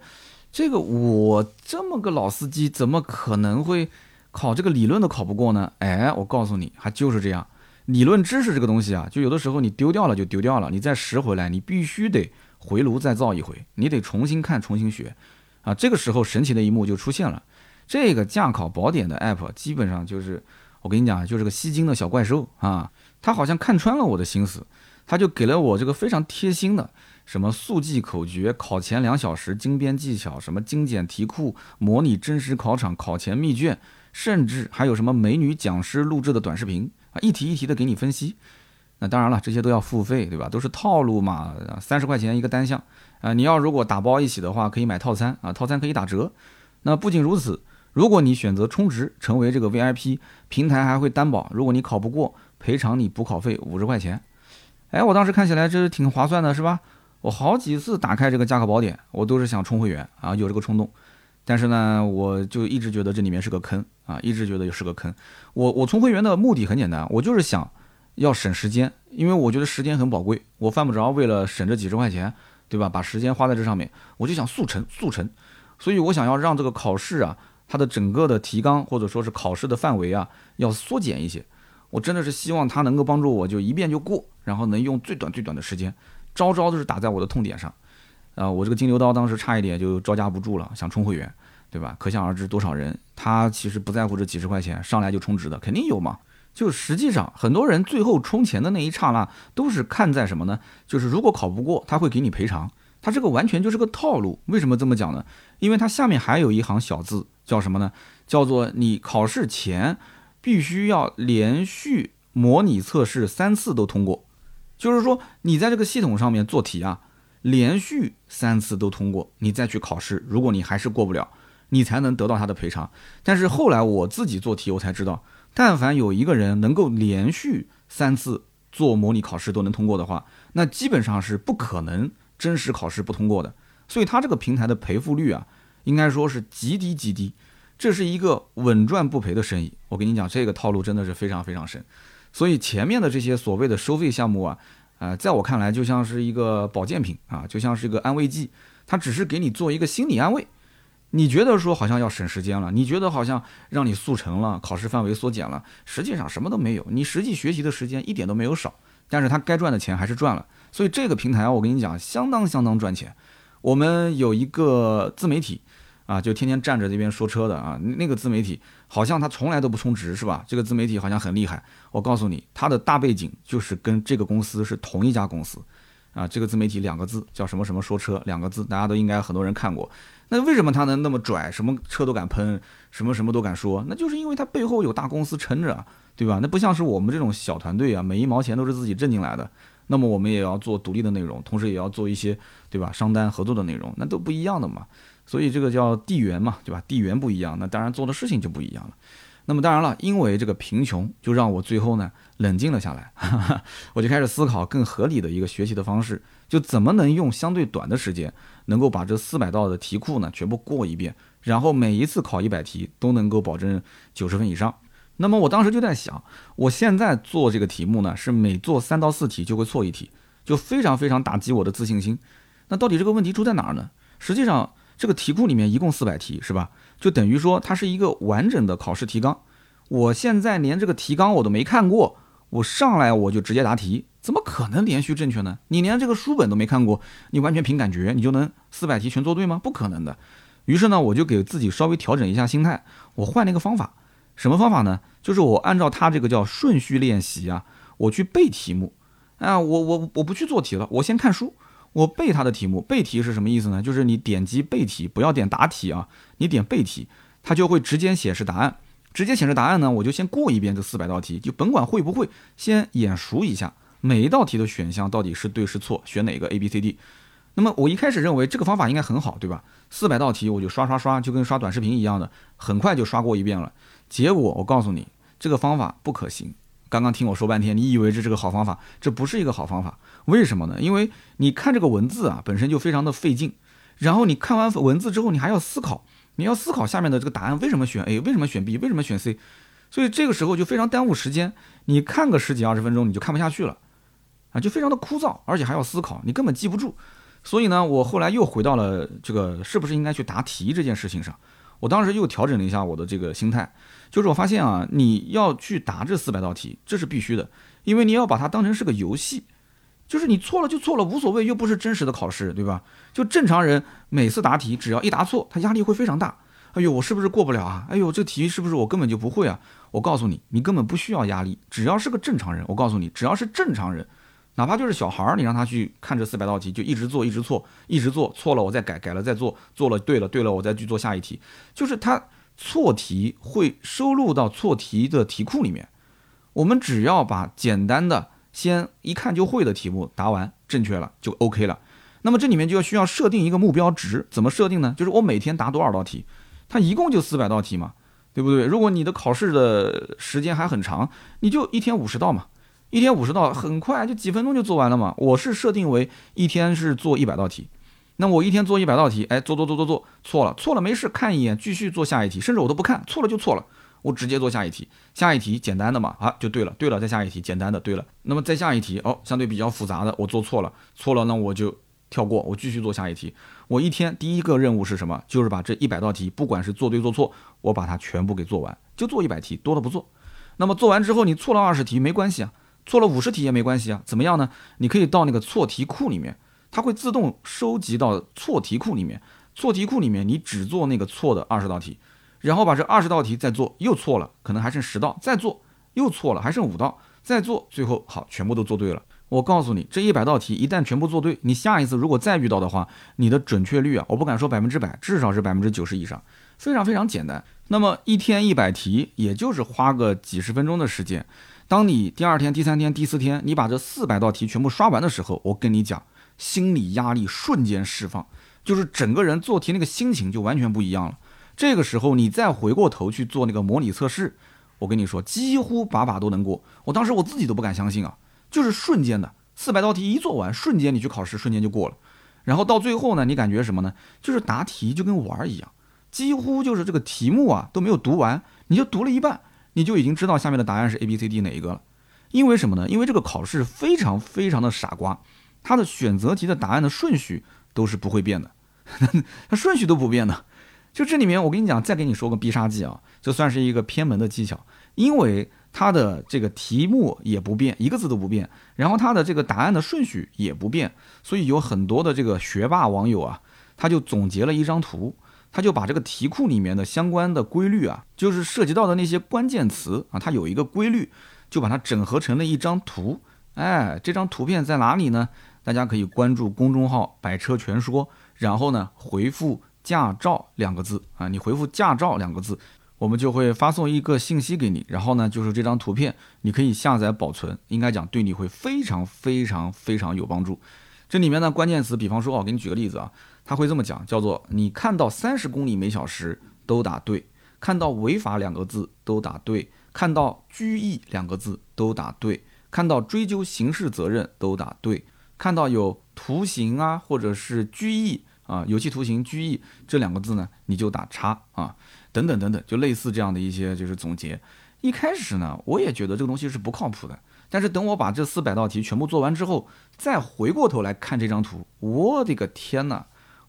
S1: 这个我这么个老司机，怎么可能会？考这个理论都考不过呢，哎，我告诉你，还就是这样。理论知识这个东西啊，就有的时候你丢掉了就丢掉了，你再拾回来，你必须得回炉再造一回，你得重新看，重新学。啊，这个时候神奇的一幕就出现了，这个驾考宝典的 app 基本上就是，我跟你讲，就是个吸金的小怪兽啊，他好像看穿了我的心思，他就给了我这个非常贴心的。什么速记口诀、考前两小时精编技巧、什么精简题库、模拟真实考场考前密卷，甚至还有什么美女讲师录制的短视频啊，一题一题的给你分析。那当然了，这些都要付费，对吧？都是套路嘛，三十块钱一个单项啊。你要如果打包一起的话，可以买套餐啊，套餐可以打折。那不仅如此，如果你选择充值成为这个 VIP，平台还会担保，如果你考不过，赔偿你补考费五十块钱。哎，我当时看起来这是挺划算的，是吧？我好几次打开这个驾考宝典，我都是想充会员啊，有这个冲动，但是呢，我就一直觉得这里面是个坑啊，一直觉得是个坑。我我充会员的目的很简单，我就是想要省时间，因为我觉得时间很宝贵，我犯不着为了省这几十块钱，对吧？把时间花在这上面，我就想速成速成，所以我想要让这个考试啊，它的整个的提纲或者说是考试的范围啊，要缩减一些。我真的是希望它能够帮助我就一遍就过，然后能用最短最短的时间。招招都是打在我的痛点上，啊，我这个金牛刀当时差一点就招架不住了，想充会员，对吧？可想而知多少人他其实不在乎这几十块钱，上来就充值的肯定有嘛。就实际上很多人最后充钱的那一刹那都是看在什么呢？就是如果考不过他会给你赔偿，他这个完全就是个套路。为什么这么讲呢？因为他下面还有一行小字叫什么呢？叫做你考试前必须要连续模拟测试三次都通过。就是说，你在这个系统上面做题啊，连续三次都通过，你再去考试，如果你还是过不了，你才能得到他的赔偿。但是后来我自己做题，我才知道，但凡有一个人能够连续三次做模拟考试都能通过的话，那基本上是不可能真实考试不通过的。所以他这个平台的赔付率啊，应该说是极低极低，这是一个稳赚不赔的生意。我跟你讲，这个套路真的是非常非常深。所以前面的这些所谓的收费项目啊，呃，在我看来就像是一个保健品啊，就像是一个安慰剂，它只是给你做一个心理安慰。你觉得说好像要省时间了，你觉得好像让你速成了，考试范围缩减了，实际上什么都没有，你实际学习的时间一点都没有少，但是它该赚的钱还是赚了。所以这个平台我跟你讲，相当相当赚钱。我们有一个自媒体，啊，就天天站着这边说车的啊，那个自媒体好像他从来都不充值是吧？这个自媒体好像很厉害。我告诉你，他的大背景就是跟这个公司是同一家公司，啊，这个自媒体两个字叫什么什么说车两个字，大家都应该很多人看过。那为什么他能那么拽，什么车都敢喷，什么什么都敢说？那就是因为他背后有大公司撑着，对吧？那不像是我们这种小团队啊，每一毛钱都是自己挣进来的。那么我们也要做独立的内容，同时也要做一些，对吧？商单合作的内容，那都不一样的嘛。所以这个叫地缘嘛，对吧？地缘不一样，那当然做的事情就不一样了。那么当然了，因为这个贫穷，就让我最后呢冷静了下来，我就开始思考更合理的一个学习的方式，就怎么能用相对短的时间，能够把这四百道的题库呢全部过一遍，然后每一次考一百题都能够保证九十分以上。那么我当时就在想，我现在做这个题目呢，是每做三到四题就会错一题，就非常非常打击我的自信心。那到底这个问题出在哪儿呢？实际上，这个题库里面一共四百题，是吧？就等于说它是一个完整的考试提纲。我现在连这个提纲我都没看过，我上来我就直接答题，怎么可能连续正确呢？你连这个书本都没看过，你完全凭感觉，你就能四百题全做对吗？不可能的。于是呢，我就给自己稍微调整一下心态，我换了一个方法。什么方法呢？就是我按照他这个叫顺序练习啊，我去背题目，啊，我我我不去做题了，我先看书，我背他的题目。背题是什么意思呢？就是你点击背题，不要点答题啊，你点背题，它就会直接显示答案。直接显示答案呢，我就先过一遍这四百道题，就甭管会不会，先眼熟一下每一道题的选项到底是对是错，选哪个 A B C D。那么我一开始认为这个方法应该很好，对吧？四百道题我就刷刷刷，就跟刷短视频一样的，很快就刷过一遍了。结果我告诉你，这个方法不可行。刚刚听我说半天，你以为这是个好方法，这不是一个好方法。为什么呢？因为你看这个文字啊，本身就非常的费劲。然后你看完文字之后，你还要思考，你要思考下面的这个答案为什么选 A，为什么选 B，为什么选 C。所以这个时候就非常耽误时间。你看个十几二十分钟，你就看不下去了，啊，就非常的枯燥，而且还要思考，你根本记不住。所以呢，我后来又回到了这个是不是应该去答题这件事情上。我当时又调整了一下我的这个心态。就是我发现啊，你要去答这四百道题，这是必须的，因为你要把它当成是个游戏，就是你错了就错了，无所谓，又不是真实的考试，对吧？就正常人每次答题，只要一答错，他压力会非常大。哎呦，我是不是过不了啊？哎呦，这题是不是我根本就不会啊？我告诉你，你根本不需要压力，只要是个正常人，我告诉你，只要是正常人，哪怕就是小孩儿，你让他去看这四百道题，就一直做，一直错，一直做错了，我再改，改了再做，做了对了，对了，我再去做下一题，就是他。错题会收录到错题的题库里面，我们只要把简单的先一看就会的题目答完，正确了就 OK 了。那么这里面就要需要设定一个目标值，怎么设定呢？就是我每天答多少道题，它一共就四百道题嘛，对不对？如果你的考试的时间还很长，你就一天五十道嘛，一天五十道很快就几分钟就做完了嘛。我是设定为一天是做一百道题。那我一天做一百道题，哎，做做做做做，错了错了没事，看一眼，继续做下一题，甚至我都不看，错了就错了，我直接做下一题，下一题简单的嘛，啊，就对了，对了，再下一题简单的，对了，那么再下一题，哦，相对比较复杂的，我做错了，错了，那我就跳过，我继续做下一题。我一天第一个任务是什么？就是把这一百道题，不管是做对做错，我把它全部给做完，就做一百题，多的不做。那么做完之后，你错了二十题没关系啊，做了五十题也没关系啊，怎么样呢？你可以到那个错题库里面。它会自动收集到错题库里面，错题库里面你只做那个错的二十道题，然后把这二十道题再做，又错了，可能还剩十道，再做又错了，还剩五道，再做，最后好全部都做对了。我告诉你，这一百道题一旦全部做对，你下一次如果再遇到的话，你的准确率啊，我不敢说百分之百，至少是百分之九十以上，非常非常简单。那么一天一百题，也就是花个几十分钟的时间。当你第二天、第三天、第四天，你把这四百道题全部刷完的时候，我跟你讲。心理压力瞬间释放，就是整个人做题那个心情就完全不一样了。这个时候你再回过头去做那个模拟测试，我跟你说，几乎把把都能过。我当时我自己都不敢相信啊，就是瞬间的四百道题一做完，瞬间你去考试，瞬间就过了。然后到最后呢，你感觉什么呢？就是答题就跟玩儿一样，几乎就是这个题目啊都没有读完，你就读了一半，你就已经知道下面的答案是 A、B、C、D 哪一个了。因为什么呢？因为这个考试非常非常的傻瓜。它的选择题的答案的顺序都是不会变的，它顺序都不变的。就这里面，我跟你讲，再给你说个必杀技啊，这算是一个偏门的技巧，因为它的这个题目也不变，一个字都不变，然后它的这个答案的顺序也不变，所以有很多的这个学霸网友啊，他就总结了一张图。他就把这个题库里面的相关的规律啊，就是涉及到的那些关键词啊，它有一个规律，就把它整合成了一张图。哎，这张图片在哪里呢？大家可以关注公众号“百车全说”，然后呢回复“驾照”两个字啊，你回复“驾照”两个字，我们就会发送一个信息给你，然后呢就是这张图片，你可以下载保存，应该讲对你会非常非常非常有帮助。这里面呢关键词，比方说，我给你举个例子啊，他会这么讲，叫做你看到三十公里每小时都打对，看到违法两个字都打对，看到拘役两个字都打对，看到追究刑事责任都打对，看到有徒刑啊或者是拘役啊有期徒刑拘役这两个字呢，你就打叉啊，等等等等，就类似这样的一些就是总结。一开始呢，我也觉得这个东西是不靠谱的。但是等我把这四百道题全部做完之后，再回过头来看这张图，我的个天呐！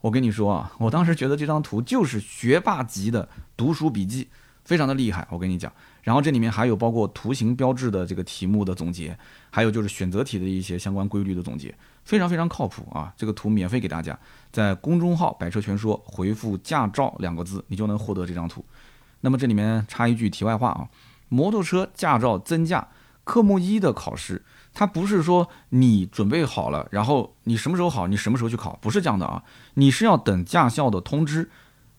S1: 我跟你说啊，我当时觉得这张图就是学霸级的读书笔记，非常的厉害。我跟你讲，然后这里面还有包括图形标志的这个题目的总结，还有就是选择题的一些相关规律的总结，非常非常靠谱啊！这个图免费给大家，在公众号“百车全说”回复“驾照”两个字，你就能获得这张图。那么这里面插一句题外话啊，摩托车驾照增驾。科目一的考试，它不是说你准备好了，然后你什么时候好，你什么时候去考，不是这样的啊。你是要等驾校的通知。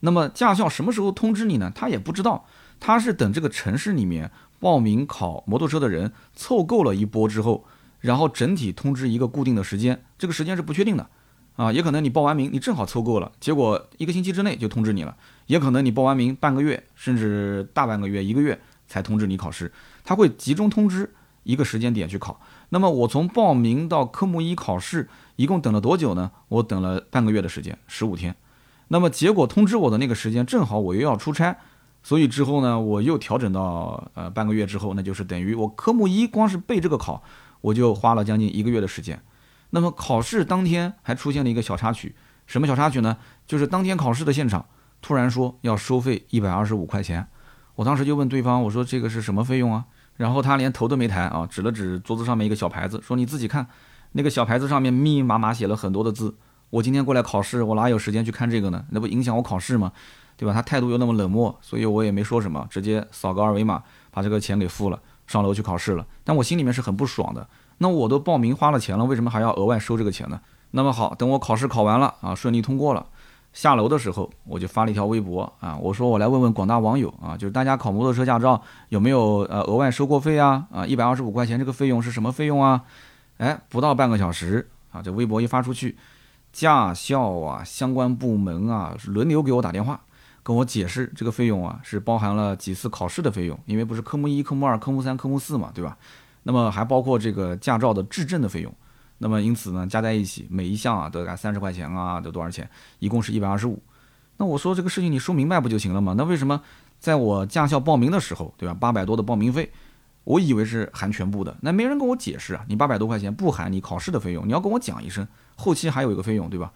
S1: 那么驾校什么时候通知你呢？他也不知道，他是等这个城市里面报名考摩托车的人凑够了一波之后，然后整体通知一个固定的时间。这个时间是不确定的啊，也可能你报完名，你正好凑够了，结果一个星期之内就通知你了；也可能你报完名半个月，甚至大半个月、一个月才通知你考试。他会集中通知。一个时间点去考，那么我从报名到科目一考试一共等了多久呢？我等了半个月的时间，十五天。那么结果通知我的那个时间正好我又要出差，所以之后呢，我又调整到呃半个月之后，那就是等于我科目一光是背这个考，我就花了将近一个月的时间。那么考试当天还出现了一个小插曲，什么小插曲呢？就是当天考试的现场突然说要收费一百二十五块钱，我当时就问对方，我说这个是什么费用啊？然后他连头都没抬啊，指了指桌子上面一个小牌子，说：“你自己看，那个小牌子上面密密麻麻写了很多的字。我今天过来考试，我哪有时间去看这个呢？那不影响我考试吗？对吧？”他态度又那么冷漠，所以我也没说什么，直接扫个二维码，把这个钱给付了，上楼去考试了。但我心里面是很不爽的。那我都报名花了钱了，为什么还要额外收这个钱呢？那么好，等我考试考完了啊，顺利通过了。下楼的时候，我就发了一条微博啊，我说我来问问广大网友啊，就是大家考摩托车驾照有没有呃额外收过费啊？啊，一百二十五块钱这个费用是什么费用啊？哎，不到半个小时啊，这微博一发出去，驾校啊相关部门啊轮流给我打电话，跟我解释这个费用啊是包含了几次考试的费用，因为不是科目一、科目二、科目三、科目四嘛，对吧？那么还包括这个驾照的质证的费用。那么因此呢，加在一起每一项啊都得三十块钱啊，得多少钱？一共是一百二十五。那我说这个事情你说明白不就行了吗？那为什么在我驾校报名的时候，对吧？八百多的报名费，我以为是含全部的，那没人跟我解释啊。你八百多块钱不含你考试的费用，你要跟我讲一声，后期还有一个费用，对吧？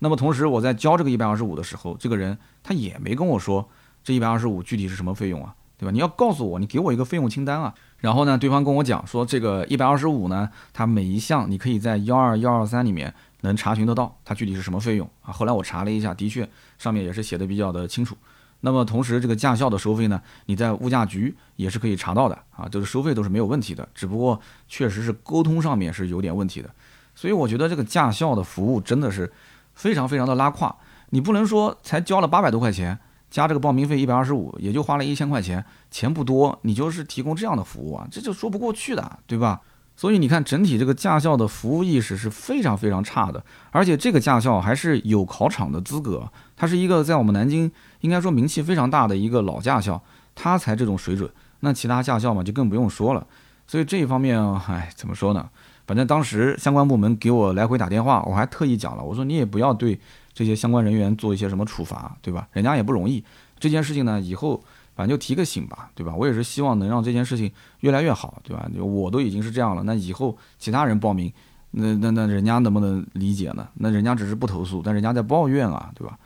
S1: 那么同时我在交这个一百二十五的时候，这个人他也没跟我说这一百二十五具体是什么费用啊，对吧？你要告诉我，你给我一个费用清单啊。然后呢，对方跟我讲说，这个一百二十五呢，它每一项你可以在幺二幺二三里面能查询得到，它具体是什么费用啊？后来我查了一下，的确上面也是写的比较的清楚。那么同时，这个驾校的收费呢，你在物价局也是可以查到的啊，就是收费都是没有问题的，只不过确实是沟通上面是有点问题的。所以我觉得这个驾校的服务真的是非常非常的拉胯，你不能说才交了八百多块钱。加这个报名费一百二十五，也就花了一千块钱，钱不多，你就是提供这样的服务啊，这就说不过去的，对吧？所以你看，整体这个驾校的服务意识是非常非常差的，而且这个驾校还是有考场的资格，它是一个在我们南京应该说名气非常大的一个老驾校，它才这种水准，那其他驾校嘛就更不用说了。所以这一方面，唉，怎么说呢？反正当时相关部门给我来回打电话，我还特意讲了，我说你也不要对。这些相关人员做一些什么处罚，对吧？人家也不容易。这件事情呢，以后反正就提个醒吧，对吧？我也是希望能让这件事情越来越好，对吧？我都已经是这样了，那以后其他人报名，那那那人家能不能理解呢？那人家只是不投诉，但人家在抱怨啊，对吧？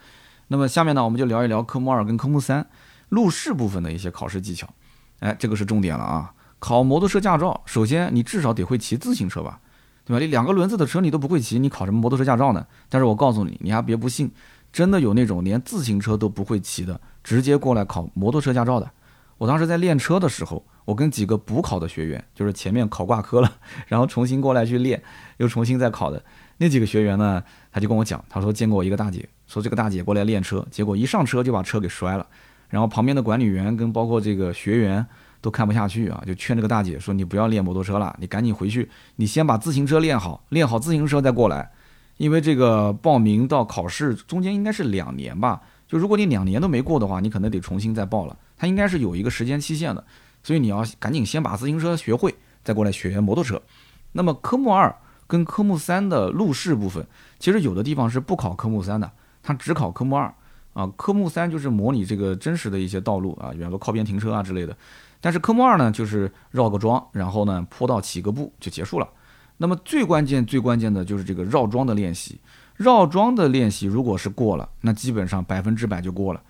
S1: 那么下面呢，我们就聊一聊科目二跟科目三路试部分的一些考试技巧。哎，这个是重点了啊！考摩托车驾照，首先你至少得会骑自行车吧？对吧？你两个轮子的车你都不会骑，你考什么摩托车驾照呢？但是我告诉你，你还别不信，真的有那种连自行车都不会骑的，直接过来考摩托车驾照的。我当时在练车的时候，我跟几个补考的学员，就是前面考挂科了，然后重新过来去练，又重新再考的那几个学员呢，他就跟我讲，他说见过我一个大姐，说这个大姐过来练车，结果一上车就把车给摔了，然后旁边的管理员跟包括这个学员都看不下去啊，就劝这个大姐说你不要练摩托车了，你赶紧回去，你先把自行车练好，练好自行车再过来，因为这个报名到考试中间应该是两年吧，就如果你两年都没过的话，你可能得重新再报了。它应该是有一个时间期限的，所以你要赶紧先把自行车学会，再过来学摩托车。那么科目二跟科目三的路试部分，其实有的地方是不考科目三的，它只考科目二啊。科目三就是模拟这个真实的一些道路啊，比方说靠边停车啊之类的。但是科目二呢，就是绕个桩，然后呢坡道起个步就结束了。那么最关键、最关键的就是这个绕桩的练习。绕桩的练习如果是过了，那基本上百分之百就过了。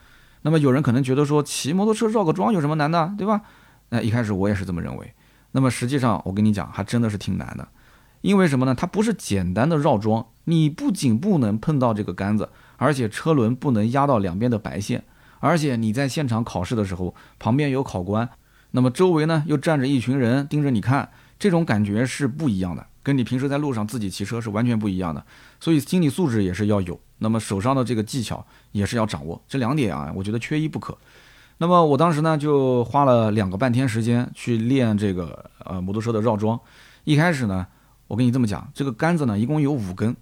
S1: 那么有人可能觉得说骑摩托车绕个桩有什么难的，对吧？那一开始我也是这么认为。那么实际上我跟你讲，还真的是挺难的。因为什么呢？它不是简单的绕桩，你不仅不能碰到这个杆子，而且车轮不能压到两边的白线，而且你在现场考试的时候，旁边有考官，那么周围呢又站着一群人盯着你看，这种感觉是不一样的，跟你平时在路上自己骑车是完全不一样的。所以心理素质也是要有。那么手上的这个技巧也是要掌握，这两点啊，我觉得缺一不可。那么我当时呢，就花了两个半天时间去练这个呃摩托车的绕桩。一开始呢，我跟你这么讲，这个杆子呢一共有五根，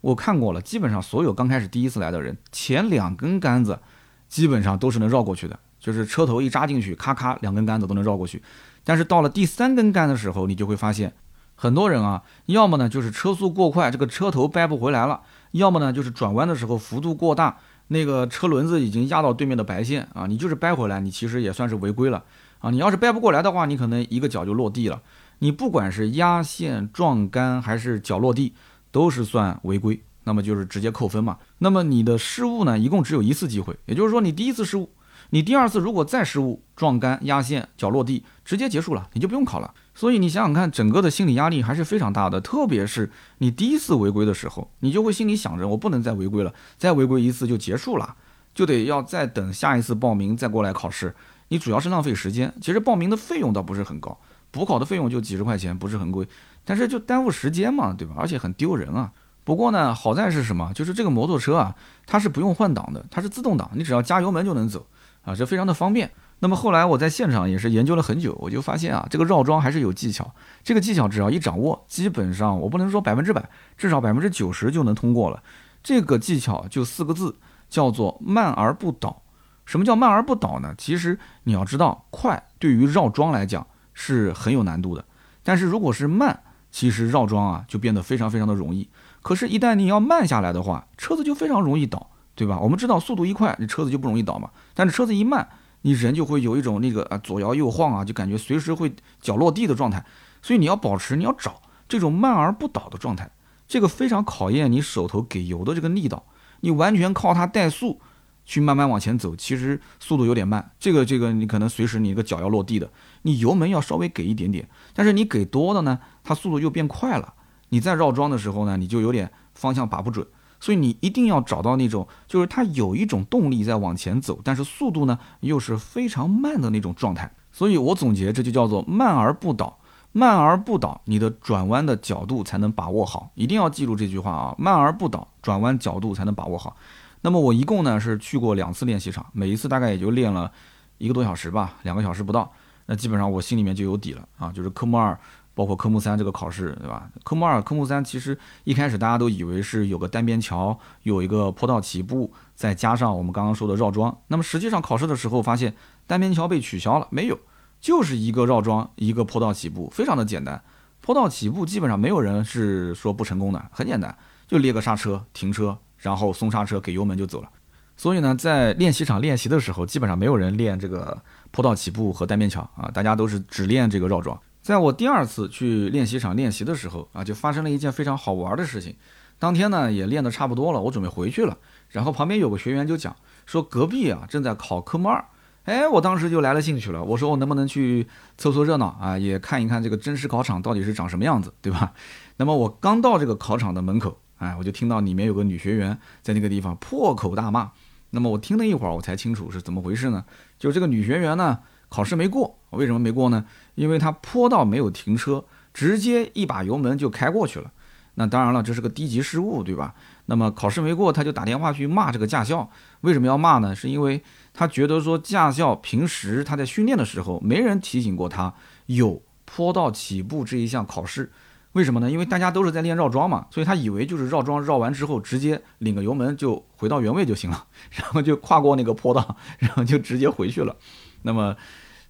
S1: 我看过了，基本上所有刚开始第一次来的人，前两根杆子基本上都是能绕过去的，就是车头一扎进去，咔咔两根杆子都能绕过去。但是到了第三根杆的时候，你就会发现，很多人啊，要么呢就是车速过快，这个车头掰不回来了。要么呢，就是转弯的时候幅度过大，那个车轮子已经压到对面的白线啊，你就是掰回来，你其实也算是违规了啊。你要是掰不过来的话，你可能一个脚就落地了。你不管是压线撞杆还是脚落地，都是算违规，那么就是直接扣分嘛。那么你的失误呢，一共只有一次机会，也就是说你第一次失误。你第二次如果再失误撞杆压线脚落地，直接结束了，你就不用考了。所以你想想看，整个的心理压力还是非常大的。特别是你第一次违规的时候，你就会心里想着我不能再违规了，再违规一次就结束了，就得要再等下一次报名再过来考试。你主要是浪费时间。其实报名的费用倒不是很高，补考的费用就几十块钱，不是很贵，但是就耽误时间嘛，对吧？而且很丢人啊。不过呢，好在是什么？就是这个摩托车啊，它是不用换挡的，它是自动挡，你只要加油门就能走。啊，这非常的方便。那么后来我在现场也是研究了很久，我就发现啊，这个绕桩还是有技巧。这个技巧只要一掌握，基本上我不能说百分之百，至少百分之九十就能通过了。这个技巧就四个字，叫做慢而不倒。什么叫慢而不倒呢？其实你要知道，快对于绕桩来讲是很有难度的，但是如果是慢，其实绕桩啊就变得非常非常的容易。可是，一旦你要慢下来的话，车子就非常容易倒。对吧？我们知道速度一快，你车子就不容易倒嘛。但是车子一慢，你人就会有一种那个啊左摇右晃啊，就感觉随时会脚落地的状态。所以你要保持，你要找这种慢而不倒的状态，这个非常考验你手头给油的这个力道。你完全靠它怠速去慢慢往前走，其实速度有点慢。这个这个你可能随时你一个脚要落地的，你油门要稍微给一点点。但是你给多的呢，它速度又变快了。你在绕桩的时候呢，你就有点方向把不准。所以你一定要找到那种，就是它有一种动力在往前走，但是速度呢又是非常慢的那种状态。所以我总结，这就叫做慢而不倒，慢而不倒，你的转弯的角度才能把握好。一定要记住这句话啊，慢而不倒，转弯角度才能把握好。那么我一共呢是去过两次练习场，每一次大概也就练了一个多小时吧，两个小时不到。那基本上我心里面就有底了啊，就是科目二。包括科目三这个考试，对吧？科目二、科目三其实一开始大家都以为是有个单边桥，有一个坡道起步，再加上我们刚刚说的绕桩。那么实际上考试的时候发现单边桥被取消了，没有，就是一个绕桩，一个坡道起步，非常的简单。坡道起步基本上没有人是说不成功的，很简单，就列个刹车停车，然后松刹车给油门就走了。所以呢，在练习场练习的时候，基本上没有人练这个坡道起步和单边桥啊，大家都是只练这个绕桩。在我第二次去练习场练习的时候啊，就发生了一件非常好玩的事情。当天呢也练得差不多了，我准备回去了。然后旁边有个学员就讲说，隔壁啊正在考科目二。哎，我当时就来了兴趣了。我说我能不能去凑凑热闹啊，也看一看这个真实考场到底是长什么样子，对吧？那么我刚到这个考场的门口，哎，我就听到里面有个女学员在那个地方破口大骂。那么我听了一会儿，我才清楚是怎么回事呢？就这个女学员呢，考试没过，为什么没过呢？因为他坡道没有停车，直接一把油门就开过去了。那当然了，这是个低级失误，对吧？那么考试没过，他就打电话去骂这个驾校。为什么要骂呢？是因为他觉得说驾校平时他在训练的时候，没人提醒过他有坡道起步这一项考试。为什么呢？因为大家都是在练绕桩嘛，所以他以为就是绕桩绕完之后，直接领个油门就回到原位就行了，然后就跨过那个坡道，然后就直接回去了。那么，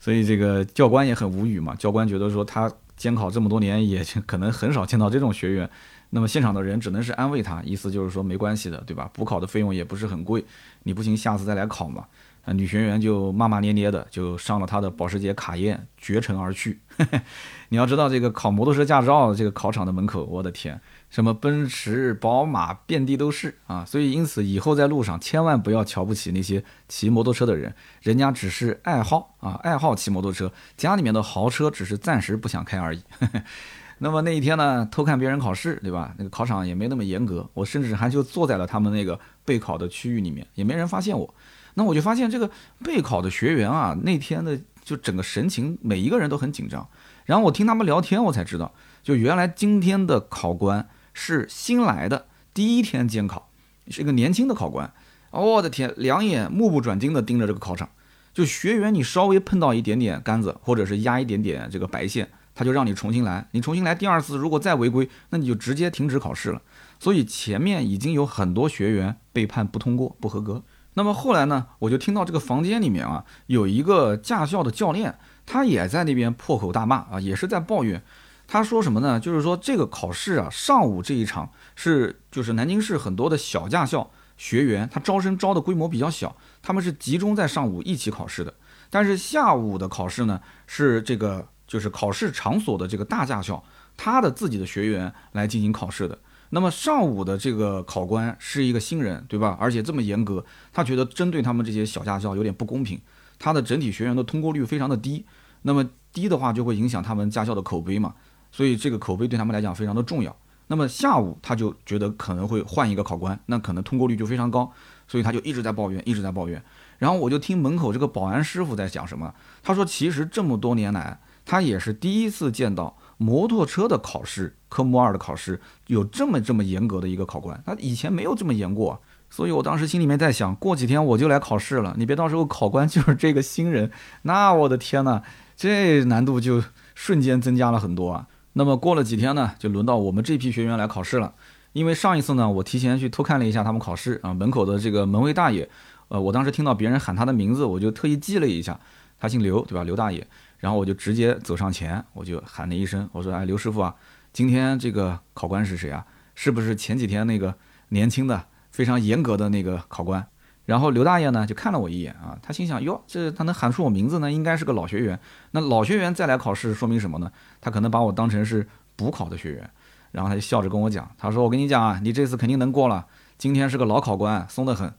S1: 所以这个教官也很无语嘛。教官觉得说他监考这么多年，也可能很少见到这种学员。那么现场的人只能是安慰他，意思就是说没关系的，对吧？补考的费用也不是很贵，你不行下次再来考嘛。啊，女学员就骂骂咧咧的就上了他的保时捷卡宴，绝尘而去。你要知道，这个考摩托车驾照这个考场的门口，我的天，什么奔驰、宝马遍地都是啊！所以因此以后在路上千万不要瞧不起那些骑摩托车的人，人家只是爱好啊，爱好骑摩托车，家里面的豪车只是暂时不想开而已。那么那一天呢，偷看别人考试，对吧？那个考场也没那么严格，我甚至还就坐在了他们那个备考的区域里面，也没人发现我。那我就发现这个备考的学员啊，那天的就整个神情，每一个人都很紧张。然后我听他们聊天，我才知道，就原来今天的考官是新来的，第一天监考，是一个年轻的考官。我的天，两眼目不转睛地盯着这个考场，就学员你稍微碰到一点点杆子，或者是压一点点这个白线。他就让你重新来，你重新来第二次，如果再违规，那你就直接停止考试了。所以前面已经有很多学员被判不通过、不合格。那么后来呢，我就听到这个房间里面啊，有一个驾校的教练，他也在那边破口大骂啊，也是在抱怨。他说什么呢？就是说这个考试啊，上午这一场是就是南京市很多的小驾校学员，他招生招的规模比较小，他们是集中在上午一起考试的。但是下午的考试呢，是这个。就是考试场所的这个大驾校，他的自己的学员来进行考试的。那么上午的这个考官是一个新人，对吧？而且这么严格，他觉得针对他们这些小驾校有点不公平。他的整体学员的通过率非常的低，那么低的话就会影响他们驾校的口碑嘛。所以这个口碑对他们来讲非常的重要。那么下午他就觉得可能会换一个考官，那可能通过率就非常高，所以他就一直在抱怨，一直在抱怨。然后我就听门口这个保安师傅在讲什么，他说其实这么多年来。他也是第一次见到摩托车的考试，科目二的考试有这么这么严格的一个考官，他以前没有这么严过，所以我当时心里面在想，过几天我就来考试了，你别到时候考官就是这个新人，那我的天呐，这难度就瞬间增加了很多啊。那么过了几天呢，就轮到我们这批学员来考试了，因为上一次呢，我提前去偷看了一下他们考试啊，门口的这个门卫大爷，呃，我当时听到别人喊他的名字，我就特意记了一下，他姓刘，对吧？刘大爷。然后我就直接走上前，我就喊了一声，我说：“哎，刘师傅啊，今天这个考官是谁啊？是不是前几天那个年轻的、非常严格的那个考官？”然后刘大爷呢就看了我一眼啊，他心想：“哟，这他能喊出我名字呢，应该是个老学员。那老学员再来考试，说明什么呢？他可能把我当成是补考的学员。”然后他就笑着跟我讲：“他说我跟你讲啊，你这次肯定能过了。今天是个老考官，松得很。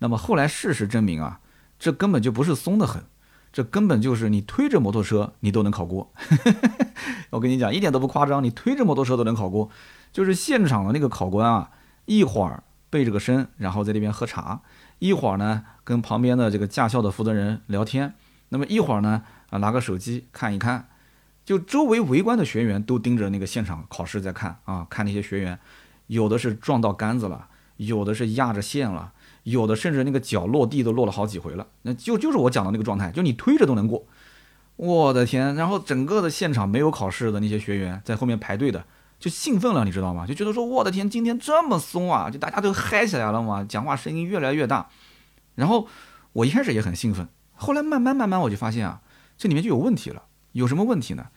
S1: 那么后来事实证明啊，这根本就不是松得很。”这根本就是你推着摩托车，你都能考过。我跟你讲，一点都不夸张，你推着摩托车都能考过。就是现场的那个考官啊，一会儿背着个身，然后在那边喝茶；一会儿呢，跟旁边的这个驾校的负责人聊天；那么一会儿呢，啊，拿个手机看一看。就周围围观的学员都盯着那个现场考试在看啊，看那些学员，有的是撞到杆子了，有的是压着线了。有的甚至那个脚落地都落了好几回了，那就就是我讲的那个状态，就你推着都能过，我的天！然后整个的现场没有考试的那些学员在后面排队的就兴奋了，你知道吗？就觉得说我的天，今天这么松啊，就大家都嗨起来了嘛，讲话声音越来越大。然后我一开始也很兴奋，后来慢慢慢慢我就发现啊，这里面就有问题了。有什么问题呢？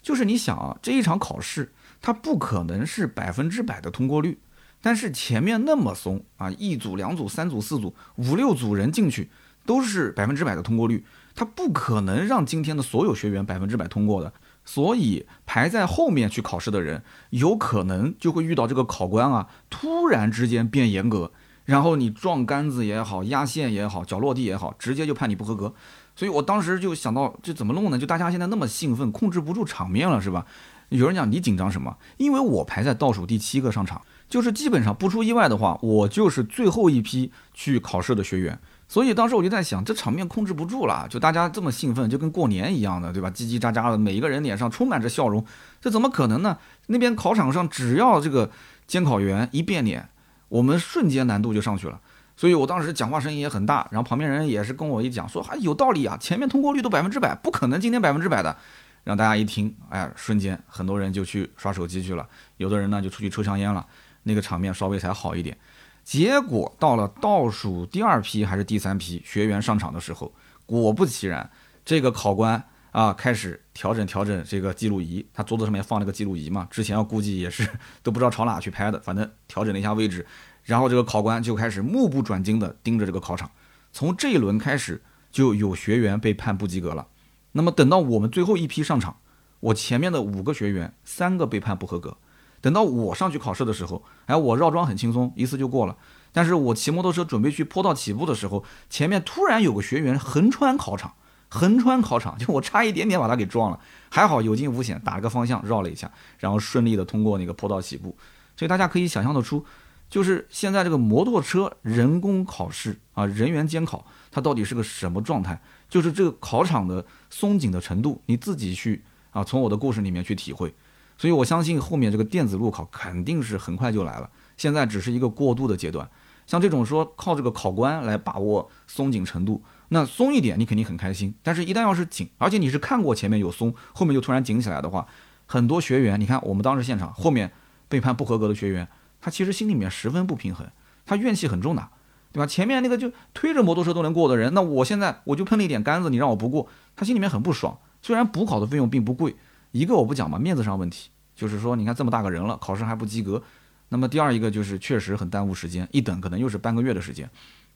S1: 就是你想啊，这一场考试它不可能是百分之百的通过率。但是前面那么松啊，一组、两组、三组、四组、五六组人进去都是百分之百的通过率，他不可能让今天的所有学员百分之百通过的。所以排在后面去考试的人，有可能就会遇到这个考官啊，突然之间变严格，然后你撞杆子也好，压线也好，脚落地也好，直接就判你不合格。所以我当时就想到，这怎么弄呢？就大家现在那么兴奋，控制不住场面了，是吧？有人讲你紧张什么？因为我排在倒数第七个上场，就是基本上不出意外的话，我就是最后一批去考试的学员。所以当时我就在想，这场面控制不住了，就大家这么兴奋，就跟过年一样的，对吧？叽叽喳喳的，每一个人脸上充满着笑容，这怎么可能呢？那边考场上只要这个监考员一变脸，我们瞬间难度就上去了。所以我当时讲话声音也很大，然后旁边人也是跟我一讲说，还有道理啊，前面通过率都百分之百，不可能今天百分之百的。让大家一听，哎，瞬间很多人就去刷手机去了，有的人呢就出去抽香烟了，那个场面稍微才好一点。结果到了倒数第二批还是第三批学员上场的时候，果不其然，这个考官啊开始调整调整这个记录仪，他桌子上面放了个记录仪嘛，之前我估计也是都不知道朝哪去拍的，反正调整了一下位置，然后这个考官就开始目不转睛地盯着这个考场。从这一轮开始，就有学员被判不及格了。那么等到我们最后一批上场，我前面的五个学员三个被判不合格。等到我上去考试的时候，哎，我绕桩很轻松，一次就过了。但是我骑摩托车准备去坡道起步的时候，前面突然有个学员横穿考场，横穿考场，就我差一点点把他给撞了，还好有惊无险，打了个方向绕了一下，然后顺利的通过那个坡道起步。所以大家可以想象得出，就是现在这个摩托车人工考试啊，人员监考，它到底是个什么状态？就是这个考场的松紧的程度，你自己去啊，从我的故事里面去体会。所以我相信后面这个电子路考肯定是很快就来了，现在只是一个过渡的阶段。像这种说靠这个考官来把握松紧程度，那松一点你肯定很开心，但是一旦要是紧，而且你是看过前面有松，后面就突然紧起来的话，很多学员，你看我们当时现场后面被判不合格的学员，他其实心里面十分不平衡，他怨气很重的。对吧？前面那个就推着摩托车都能过的人，那我现在我就碰了一点杆子，你让我不过，他心里面很不爽。虽然补考的费用并不贵，一个我不讲嘛，面子上问题，就是说你看这么大个人了，考试还不及格。那么第二一个就是确实很耽误时间，一等可能又是半个月的时间。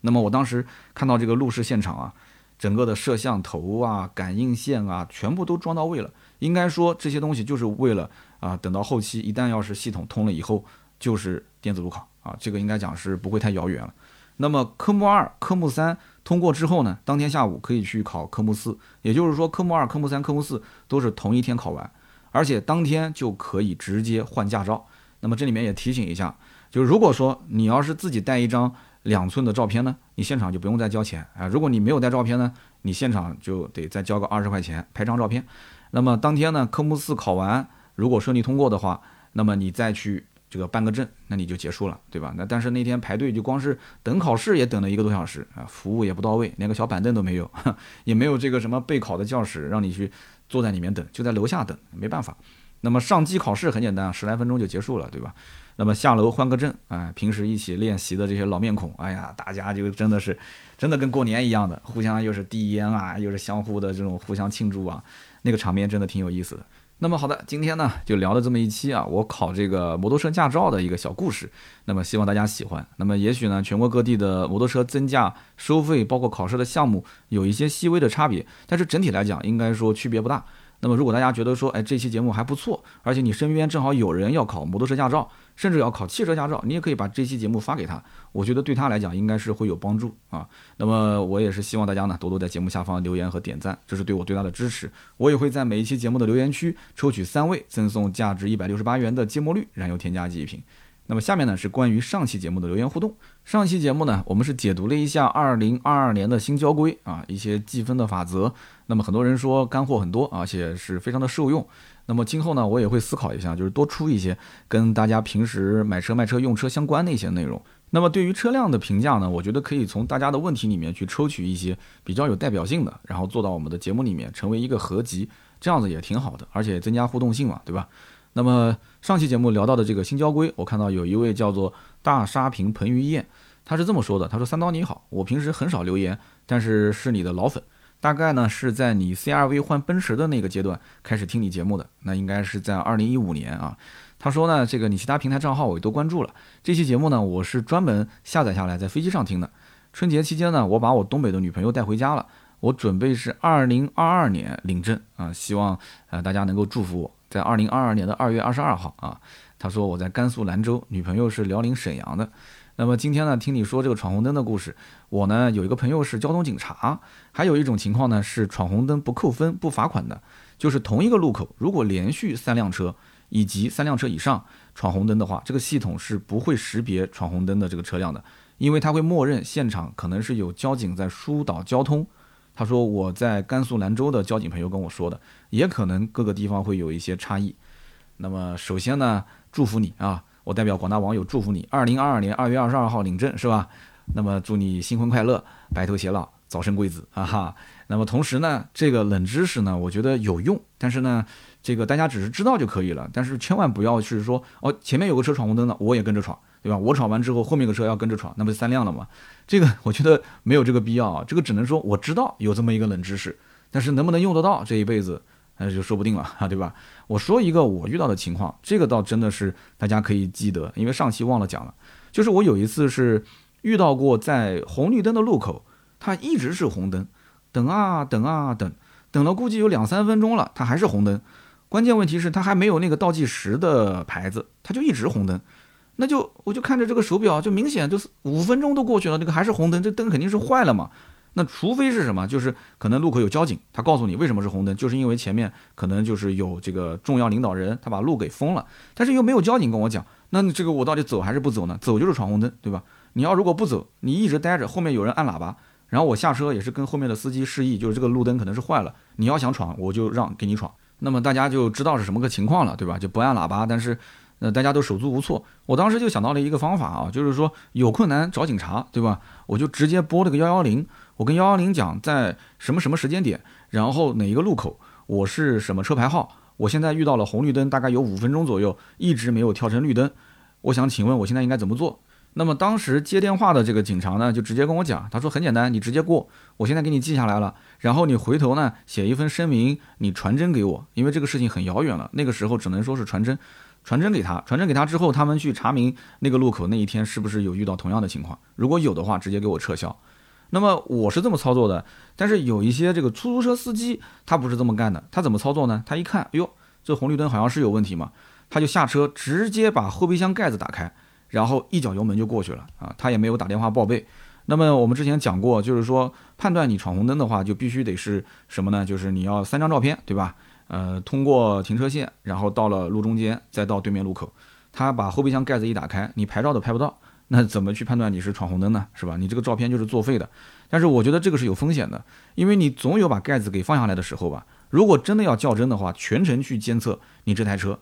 S1: 那么我当时看到这个录试现场啊，整个的摄像头啊、感应线啊，全部都装到位了。应该说这些东西就是为了啊，等到后期一旦要是系统通了以后，就是电子路考啊，这个应该讲是不会太遥远了。那么科目二、科目三通过之后呢，当天下午可以去考科目四，也就是说科目二、科目三、科目四都是同一天考完，而且当天就可以直接换驾照。那么这里面也提醒一下，就如果说你要是自己带一张两寸的照片呢，你现场就不用再交钱啊。如果你没有带照片呢，你现场就得再交个二十块钱拍张照片。那么当天呢，科目四考完，如果顺利通过的话，那么你再去。这个办个证，那你就结束了，对吧？那但是那天排队就光是等考试也等了一个多小时啊，服务也不到位，连个小板凳都没有，也没有这个什么备考的教室让你去坐在里面等，就在楼下等，没办法。那么上机考试很简单，十来分钟就结束了，对吧？那么下楼换个证，哎，平时一起练习的这些老面孔，哎呀，大家就真的是真的跟过年一样的，互相又是递烟啊，又是相互的这种互相庆祝啊，那个场面真的挺有意思的。那么好的，今天呢就聊了这么一期啊，我考这个摩托车驾照的一个小故事。那么希望大家喜欢。那么也许呢，全国各地的摩托车增驾收费，包括考试的项目有一些细微的差别，但是整体来讲，应该说区别不大。那么，如果大家觉得说，哎，这期节目还不错，而且你身边正好有人要考摩托车驾照，甚至要考汽车驾照，你也可以把这期节目发给他，我觉得对他来讲应该是会有帮助啊。那么，我也是希望大家呢多多在节目下方留言和点赞，这是对我最大的支持。我也会在每一期节目的留言区抽取三位，赠送价值一百六十八元的芥末绿燃油添加剂一瓶。那么下面呢是关于上期节目的留言互动。上期节目呢，我们是解读了一下二零二二年的新交规啊，一些计分的法则。那么很多人说干货很多，而且是非常的受用。那么今后呢，我也会思考一下，就是多出一些跟大家平时买车卖车用车相关的一些内容。那么对于车辆的评价呢，我觉得可以从大家的问题里面去抽取一些比较有代表性的，然后做到我们的节目里面成为一个合集，这样子也挺好的，而且增加互动性嘛，对吧？那么上期节目聊到的这个新交规，我看到有一位叫做大沙坪彭于晏，他是这么说的：他说三刀你好，我平时很少留言，但是是你的老粉，大概呢是在你 CRV 换奔驰的那个阶段开始听你节目的，那应该是在二零一五年啊。他说呢，这个你其他平台账号我也都关注了，这期节目呢我是专门下载下来在飞机上听的。春节期间呢，我把我东北的女朋友带回家了，我准备是二零二二年领证啊，希望呃大家能够祝福我。在二零二二年的二月二十二号啊，他说我在甘肃兰州，女朋友是辽宁沈阳的。那么今天呢，听你说这个闯红灯的故事，我呢有一个朋友是交通警察，还有一种情况呢是闯红灯不扣分不罚款的。就是同一个路口，如果连续三辆车以及三辆车以上闯红灯的话，这个系统是不会识别闯红灯的这个车辆的，因为它会默认现场可能是有交警在疏导交通。他说我在甘肃兰州的交警朋友跟我说的，也可能各个地方会有一些差异。那么首先呢，祝福你啊，我代表广大网友祝福你，二零二二年二月二十二号领证是吧？那么祝你新婚快乐，白头偕老，早生贵子啊哈。那么同时呢，这个冷知识呢，我觉得有用，但是呢，这个大家只是知道就可以了，但是千万不要是说哦，前面有个车闯红灯了，我也跟着闯。对吧？我闯完之后，后面个车要跟着闯，那不是三辆了吗？这个 我觉得没有这个必要啊。这个只能说我知道有这么一个冷知识，但是能不能用得到这一辈子，那就说不定了啊，对吧？我说一个我遇到的情况，这个倒真的是大家可以记得，因为上期忘了讲了，就是我有一次是遇到过在红绿灯的路口，它一直是红灯，等啊等啊等，等了估计有两三分钟了，它还是红灯。关键问题是它还没有那个倒计时的牌子，它就一直红灯。那就我就看着这个手表，就明显就是五分钟都过去了，这个还是红灯，这灯肯定是坏了嘛。那除非是什么，就是可能路口有交警，他告诉你为什么是红灯，就是因为前面可能就是有这个重要领导人，他把路给封了。但是又没有交警跟我讲，那这个我到底走还是不走呢？走就是闯红灯，对吧？你要如果不走，你一直待着，后面有人按喇叭，然后我下车也是跟后面的司机示意，就是这个路灯可能是坏了，你要想闯，我就让给你闯。那么大家就知道是什么个情况了，对吧？就不按喇叭，但是。呃大家都手足无措，我当时就想到了一个方法啊，就是说有困难找警察，对吧？我就直接拨了个幺幺零，我跟幺幺零讲在什么什么时间点，然后哪一个路口，我是什么车牌号，我现在遇到了红绿灯，大概有五分钟左右，一直没有跳成绿灯，我想请问我现在应该怎么做？那么当时接电话的这个警察呢，就直接跟我讲，他说很简单，你直接过，我现在给你记下来了，然后你回头呢写一份声明，你传真给我，因为这个事情很遥远了，那个时候只能说是传真。传真给他，传真给他之后，他们去查明那个路口那一天是不是有遇到同样的情况。如果有的话，直接给我撤销。那么我是这么操作的，但是有一些这个出租车司机他不是这么干的，他怎么操作呢？他一看，哎呦，这红绿灯好像是有问题嘛，他就下车，直接把后备箱盖子打开，然后一脚油门就过去了啊，他也没有打电话报备。那么我们之前讲过，就是说判断你闯红灯的话，就必须得是什么呢？就是你要三张照片，对吧？呃，通过停车线，然后到了路中间，再到对面路口，他把后备箱盖子一打开，你拍照都拍不到，那怎么去判断你是闯红灯呢？是吧？你这个照片就是作废的。但是我觉得这个是有风险的，因为你总有把盖子给放下来的时候吧。如果真的要较真的话，全程去监测你这台车，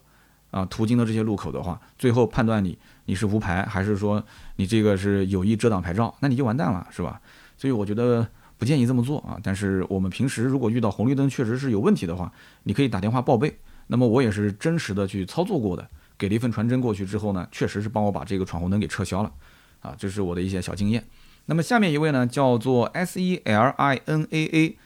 S1: 啊，途经的这些路口的话，最后判断你你是无牌，还是说你这个是有意遮挡牌照，那你就完蛋了，是吧？所以我觉得。不建议这么做啊！但是我们平时如果遇到红绿灯确实是有问题的话，你可以打电话报备。那么我也是真实的去操作过的，给了一份传真过去之后呢，确实是帮我把这个闯红灯给撤销了啊！这是我的一些小经验。那么下面一位呢叫做 S E L I N A A，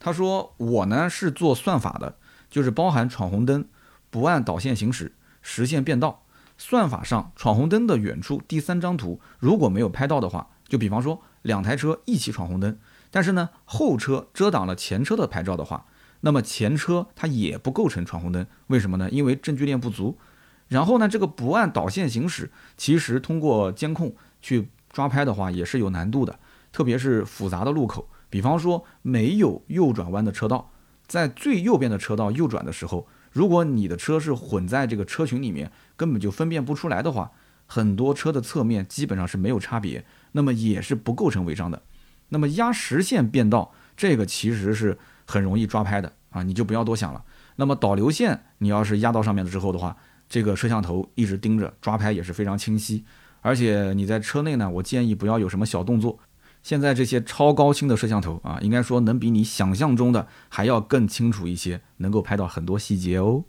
S1: 他说我呢是做算法的，就是包含闯红灯、不按导线行驶、实现变道。算法上闯红灯的远处第三张图如果没有拍到的话，就比方说两台车一起闯红灯。但是呢，后车遮挡了前车的牌照的话，那么前车它也不构成闯红灯。为什么呢？因为证据链不足。然后呢，这个不按导线行驶，其实通过监控去抓拍的话也是有难度的，特别是复杂的路口，比方说没有右转弯的车道，在最右边的车道右转的时候，如果你的车是混在这个车群里面，根本就分辨不出来的话，很多车的侧面基本上是没有差别，那么也是不构成违章的。那么压实线变道，这个其实是很容易抓拍的啊，你就不要多想了。那么导流线，你要是压到上面了之后的话，这个摄像头一直盯着抓拍也是非常清晰。而且你在车内呢，我建议不要有什么小动作。现在这些超高清的摄像头啊，应该说能比你想象中的还要更清楚一些，能够拍到很多细节哦。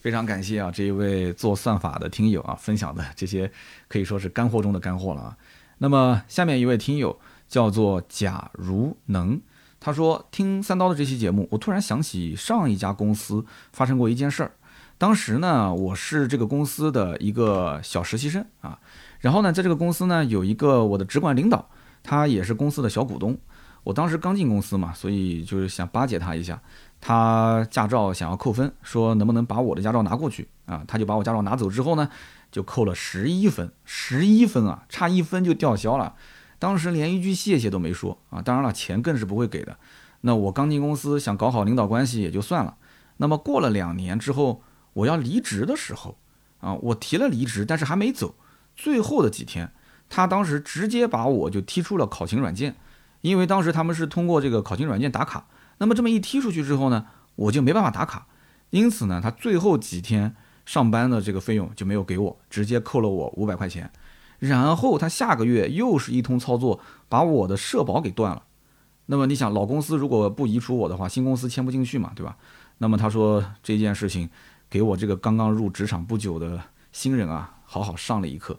S1: 非常感谢啊，这一位做算法的听友啊，分享的这些可以说是干货中的干货了啊。那么下面一位听友。叫做假如能，他说听三刀的这期节目，我突然想起上一家公司发生过一件事儿。当时呢，我是这个公司的一个小实习生啊，然后呢，在这个公司呢，有一个我的直管领导，他也是公司的小股东。我当时刚进公司嘛，所以就是想巴结他一下。他驾照想要扣分，说能不能把我的驾照拿过去啊？他就把我驾照拿走之后呢，就扣了十一分，十一分啊，差一分就吊销了。当时连一句谢谢都没说啊！当然了，钱更是不会给的。那我刚进公司，想搞好领导关系也就算了。那么过了两年之后，我要离职的时候，啊，我提了离职，但是还没走，最后的几天，他当时直接把我就踢出了考勤软件，因为当时他们是通过这个考勤软件打卡，那么这么一踢出去之后呢，我就没办法打卡，因此呢，他最后几天上班的这个费用就没有给我，直接扣了我五百块钱，然后他下个月又是一通操作，把我的社保给断了。那么你想，老公司如果不移除我的话，新公司签不进去嘛，对吧？那么他说这件事情给我这个刚刚入职场不久的新人啊，好好上了一课。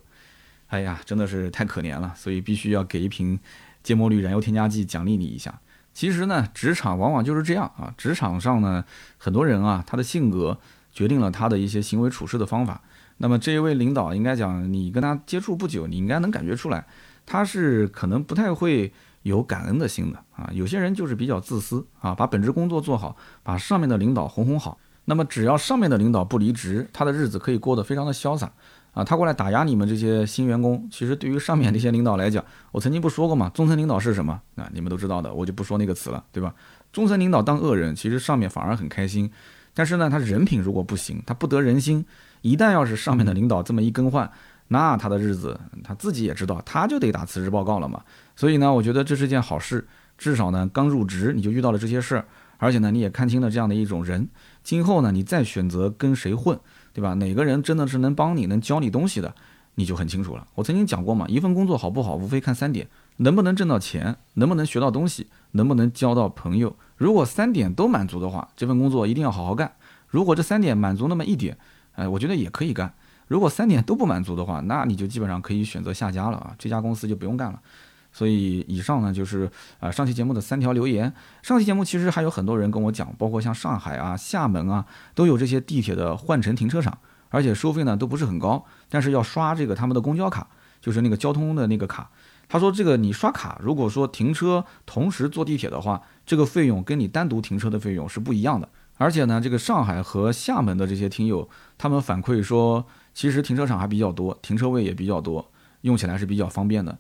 S1: 哎呀，真的是太可怜了，所以必须要给一瓶芥末绿燃油添加剂奖励你一下。其实呢，职场往往就是这样啊，职场上呢，很多人啊，他的性格决定了他的一些行为处事的方法。那么这一位领导，应该讲你跟他接触不久，你应该能感觉出来，他是可能不太会。有感恩的心的啊，有些人就是比较自私啊，把本职工作做好，把上面的领导哄哄好。那么只要上面的领导不离职，他的日子可以过得非常的潇洒啊。他过来打压你们这些新员工，其实对于上面这些领导来讲，我曾经不说过嘛，中层领导是什么啊？你们都知道的，我就不说那个词了，对吧？中层领导当恶人，其实上面反而很开心。但是呢，他人品如果不行，他不得人心，一旦要是上面的领导这么一更换，那他的日子他自己也知道，他就得打辞职报告了嘛。所以呢，我觉得这是件好事，至少呢，刚入职你就遇到了这些事儿，而且呢，你也看清了这样的一种人，今后呢，你再选择跟谁混，对吧？哪个人真的是能帮你、能教你东西的，你就很清楚了。我曾经讲过嘛，一份工作好不好，无非看三点：能不能挣到钱，能不能学到东西，能不能交到朋友。如果三点都满足的话，这份工作一定要好好干。如果这三点满足那么一点，哎，我觉得也可以干。如果三点都不满足的话，那你就基本上可以选择下家了啊，这家公司就不用干了。所以以上呢就是啊上期节目的三条留言。上期节目其实还有很多人跟我讲，包括像上海啊、厦门啊，都有这些地铁的换乘停车场，而且收费呢都不是很高，但是要刷这个他们的公交卡，就是那个交通的那个卡。他说这个你刷卡，如果说停车同时坐地铁的话，这个费用跟你单独停车的费用是不一样的。而且呢，这个上海和厦门的这些听友，他们反馈说，其实停车场还比较多，停车位也比较多，用起来是比较方便的。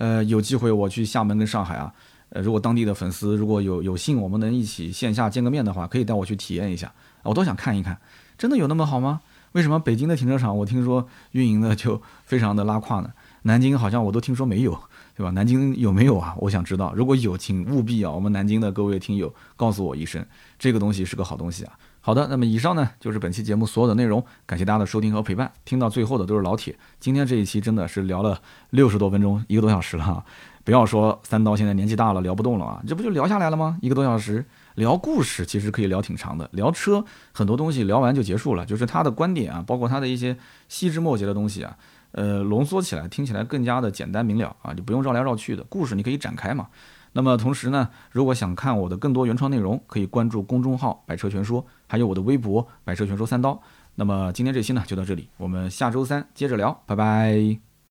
S1: 呃，有机会我去厦门跟上海啊，呃，如果当地的粉丝如果有有幸我们能一起线下见个面的话，可以带我去体验一下，我都想看一看，真的有那么好吗？为什么北京的停车场我听说运营的就非常的拉胯呢？南京好像我都听说没有，对吧？南京有没有啊？我想知道，如果有，请务必啊，我们南京的各位听友告诉我一声，这个东西是个好东西啊。好的，那么以上呢就是本期节目所有的内容，感谢大家的收听和陪伴。听到最后的都是老铁，今天这一期真的是聊了六十多分钟，一个多小时了。不要说三刀现在年纪大了聊不动了啊，这不就聊下来了吗？一个多小时聊故事，其实可以聊挺长的。聊车很多东西聊完就结束了，就是他的观点啊，包括他的一些细枝末节的东西啊，呃，浓缩起来听起来更加的简单明了啊，就不用绕来绕去的故事，你可以展开嘛。那么同时呢，如果想看我的更多原创内容，可以关注公众号“百车全说”，还有我的微博“百车全说三刀”。那么今天这期呢就到这里，我们下周三接着聊，拜拜。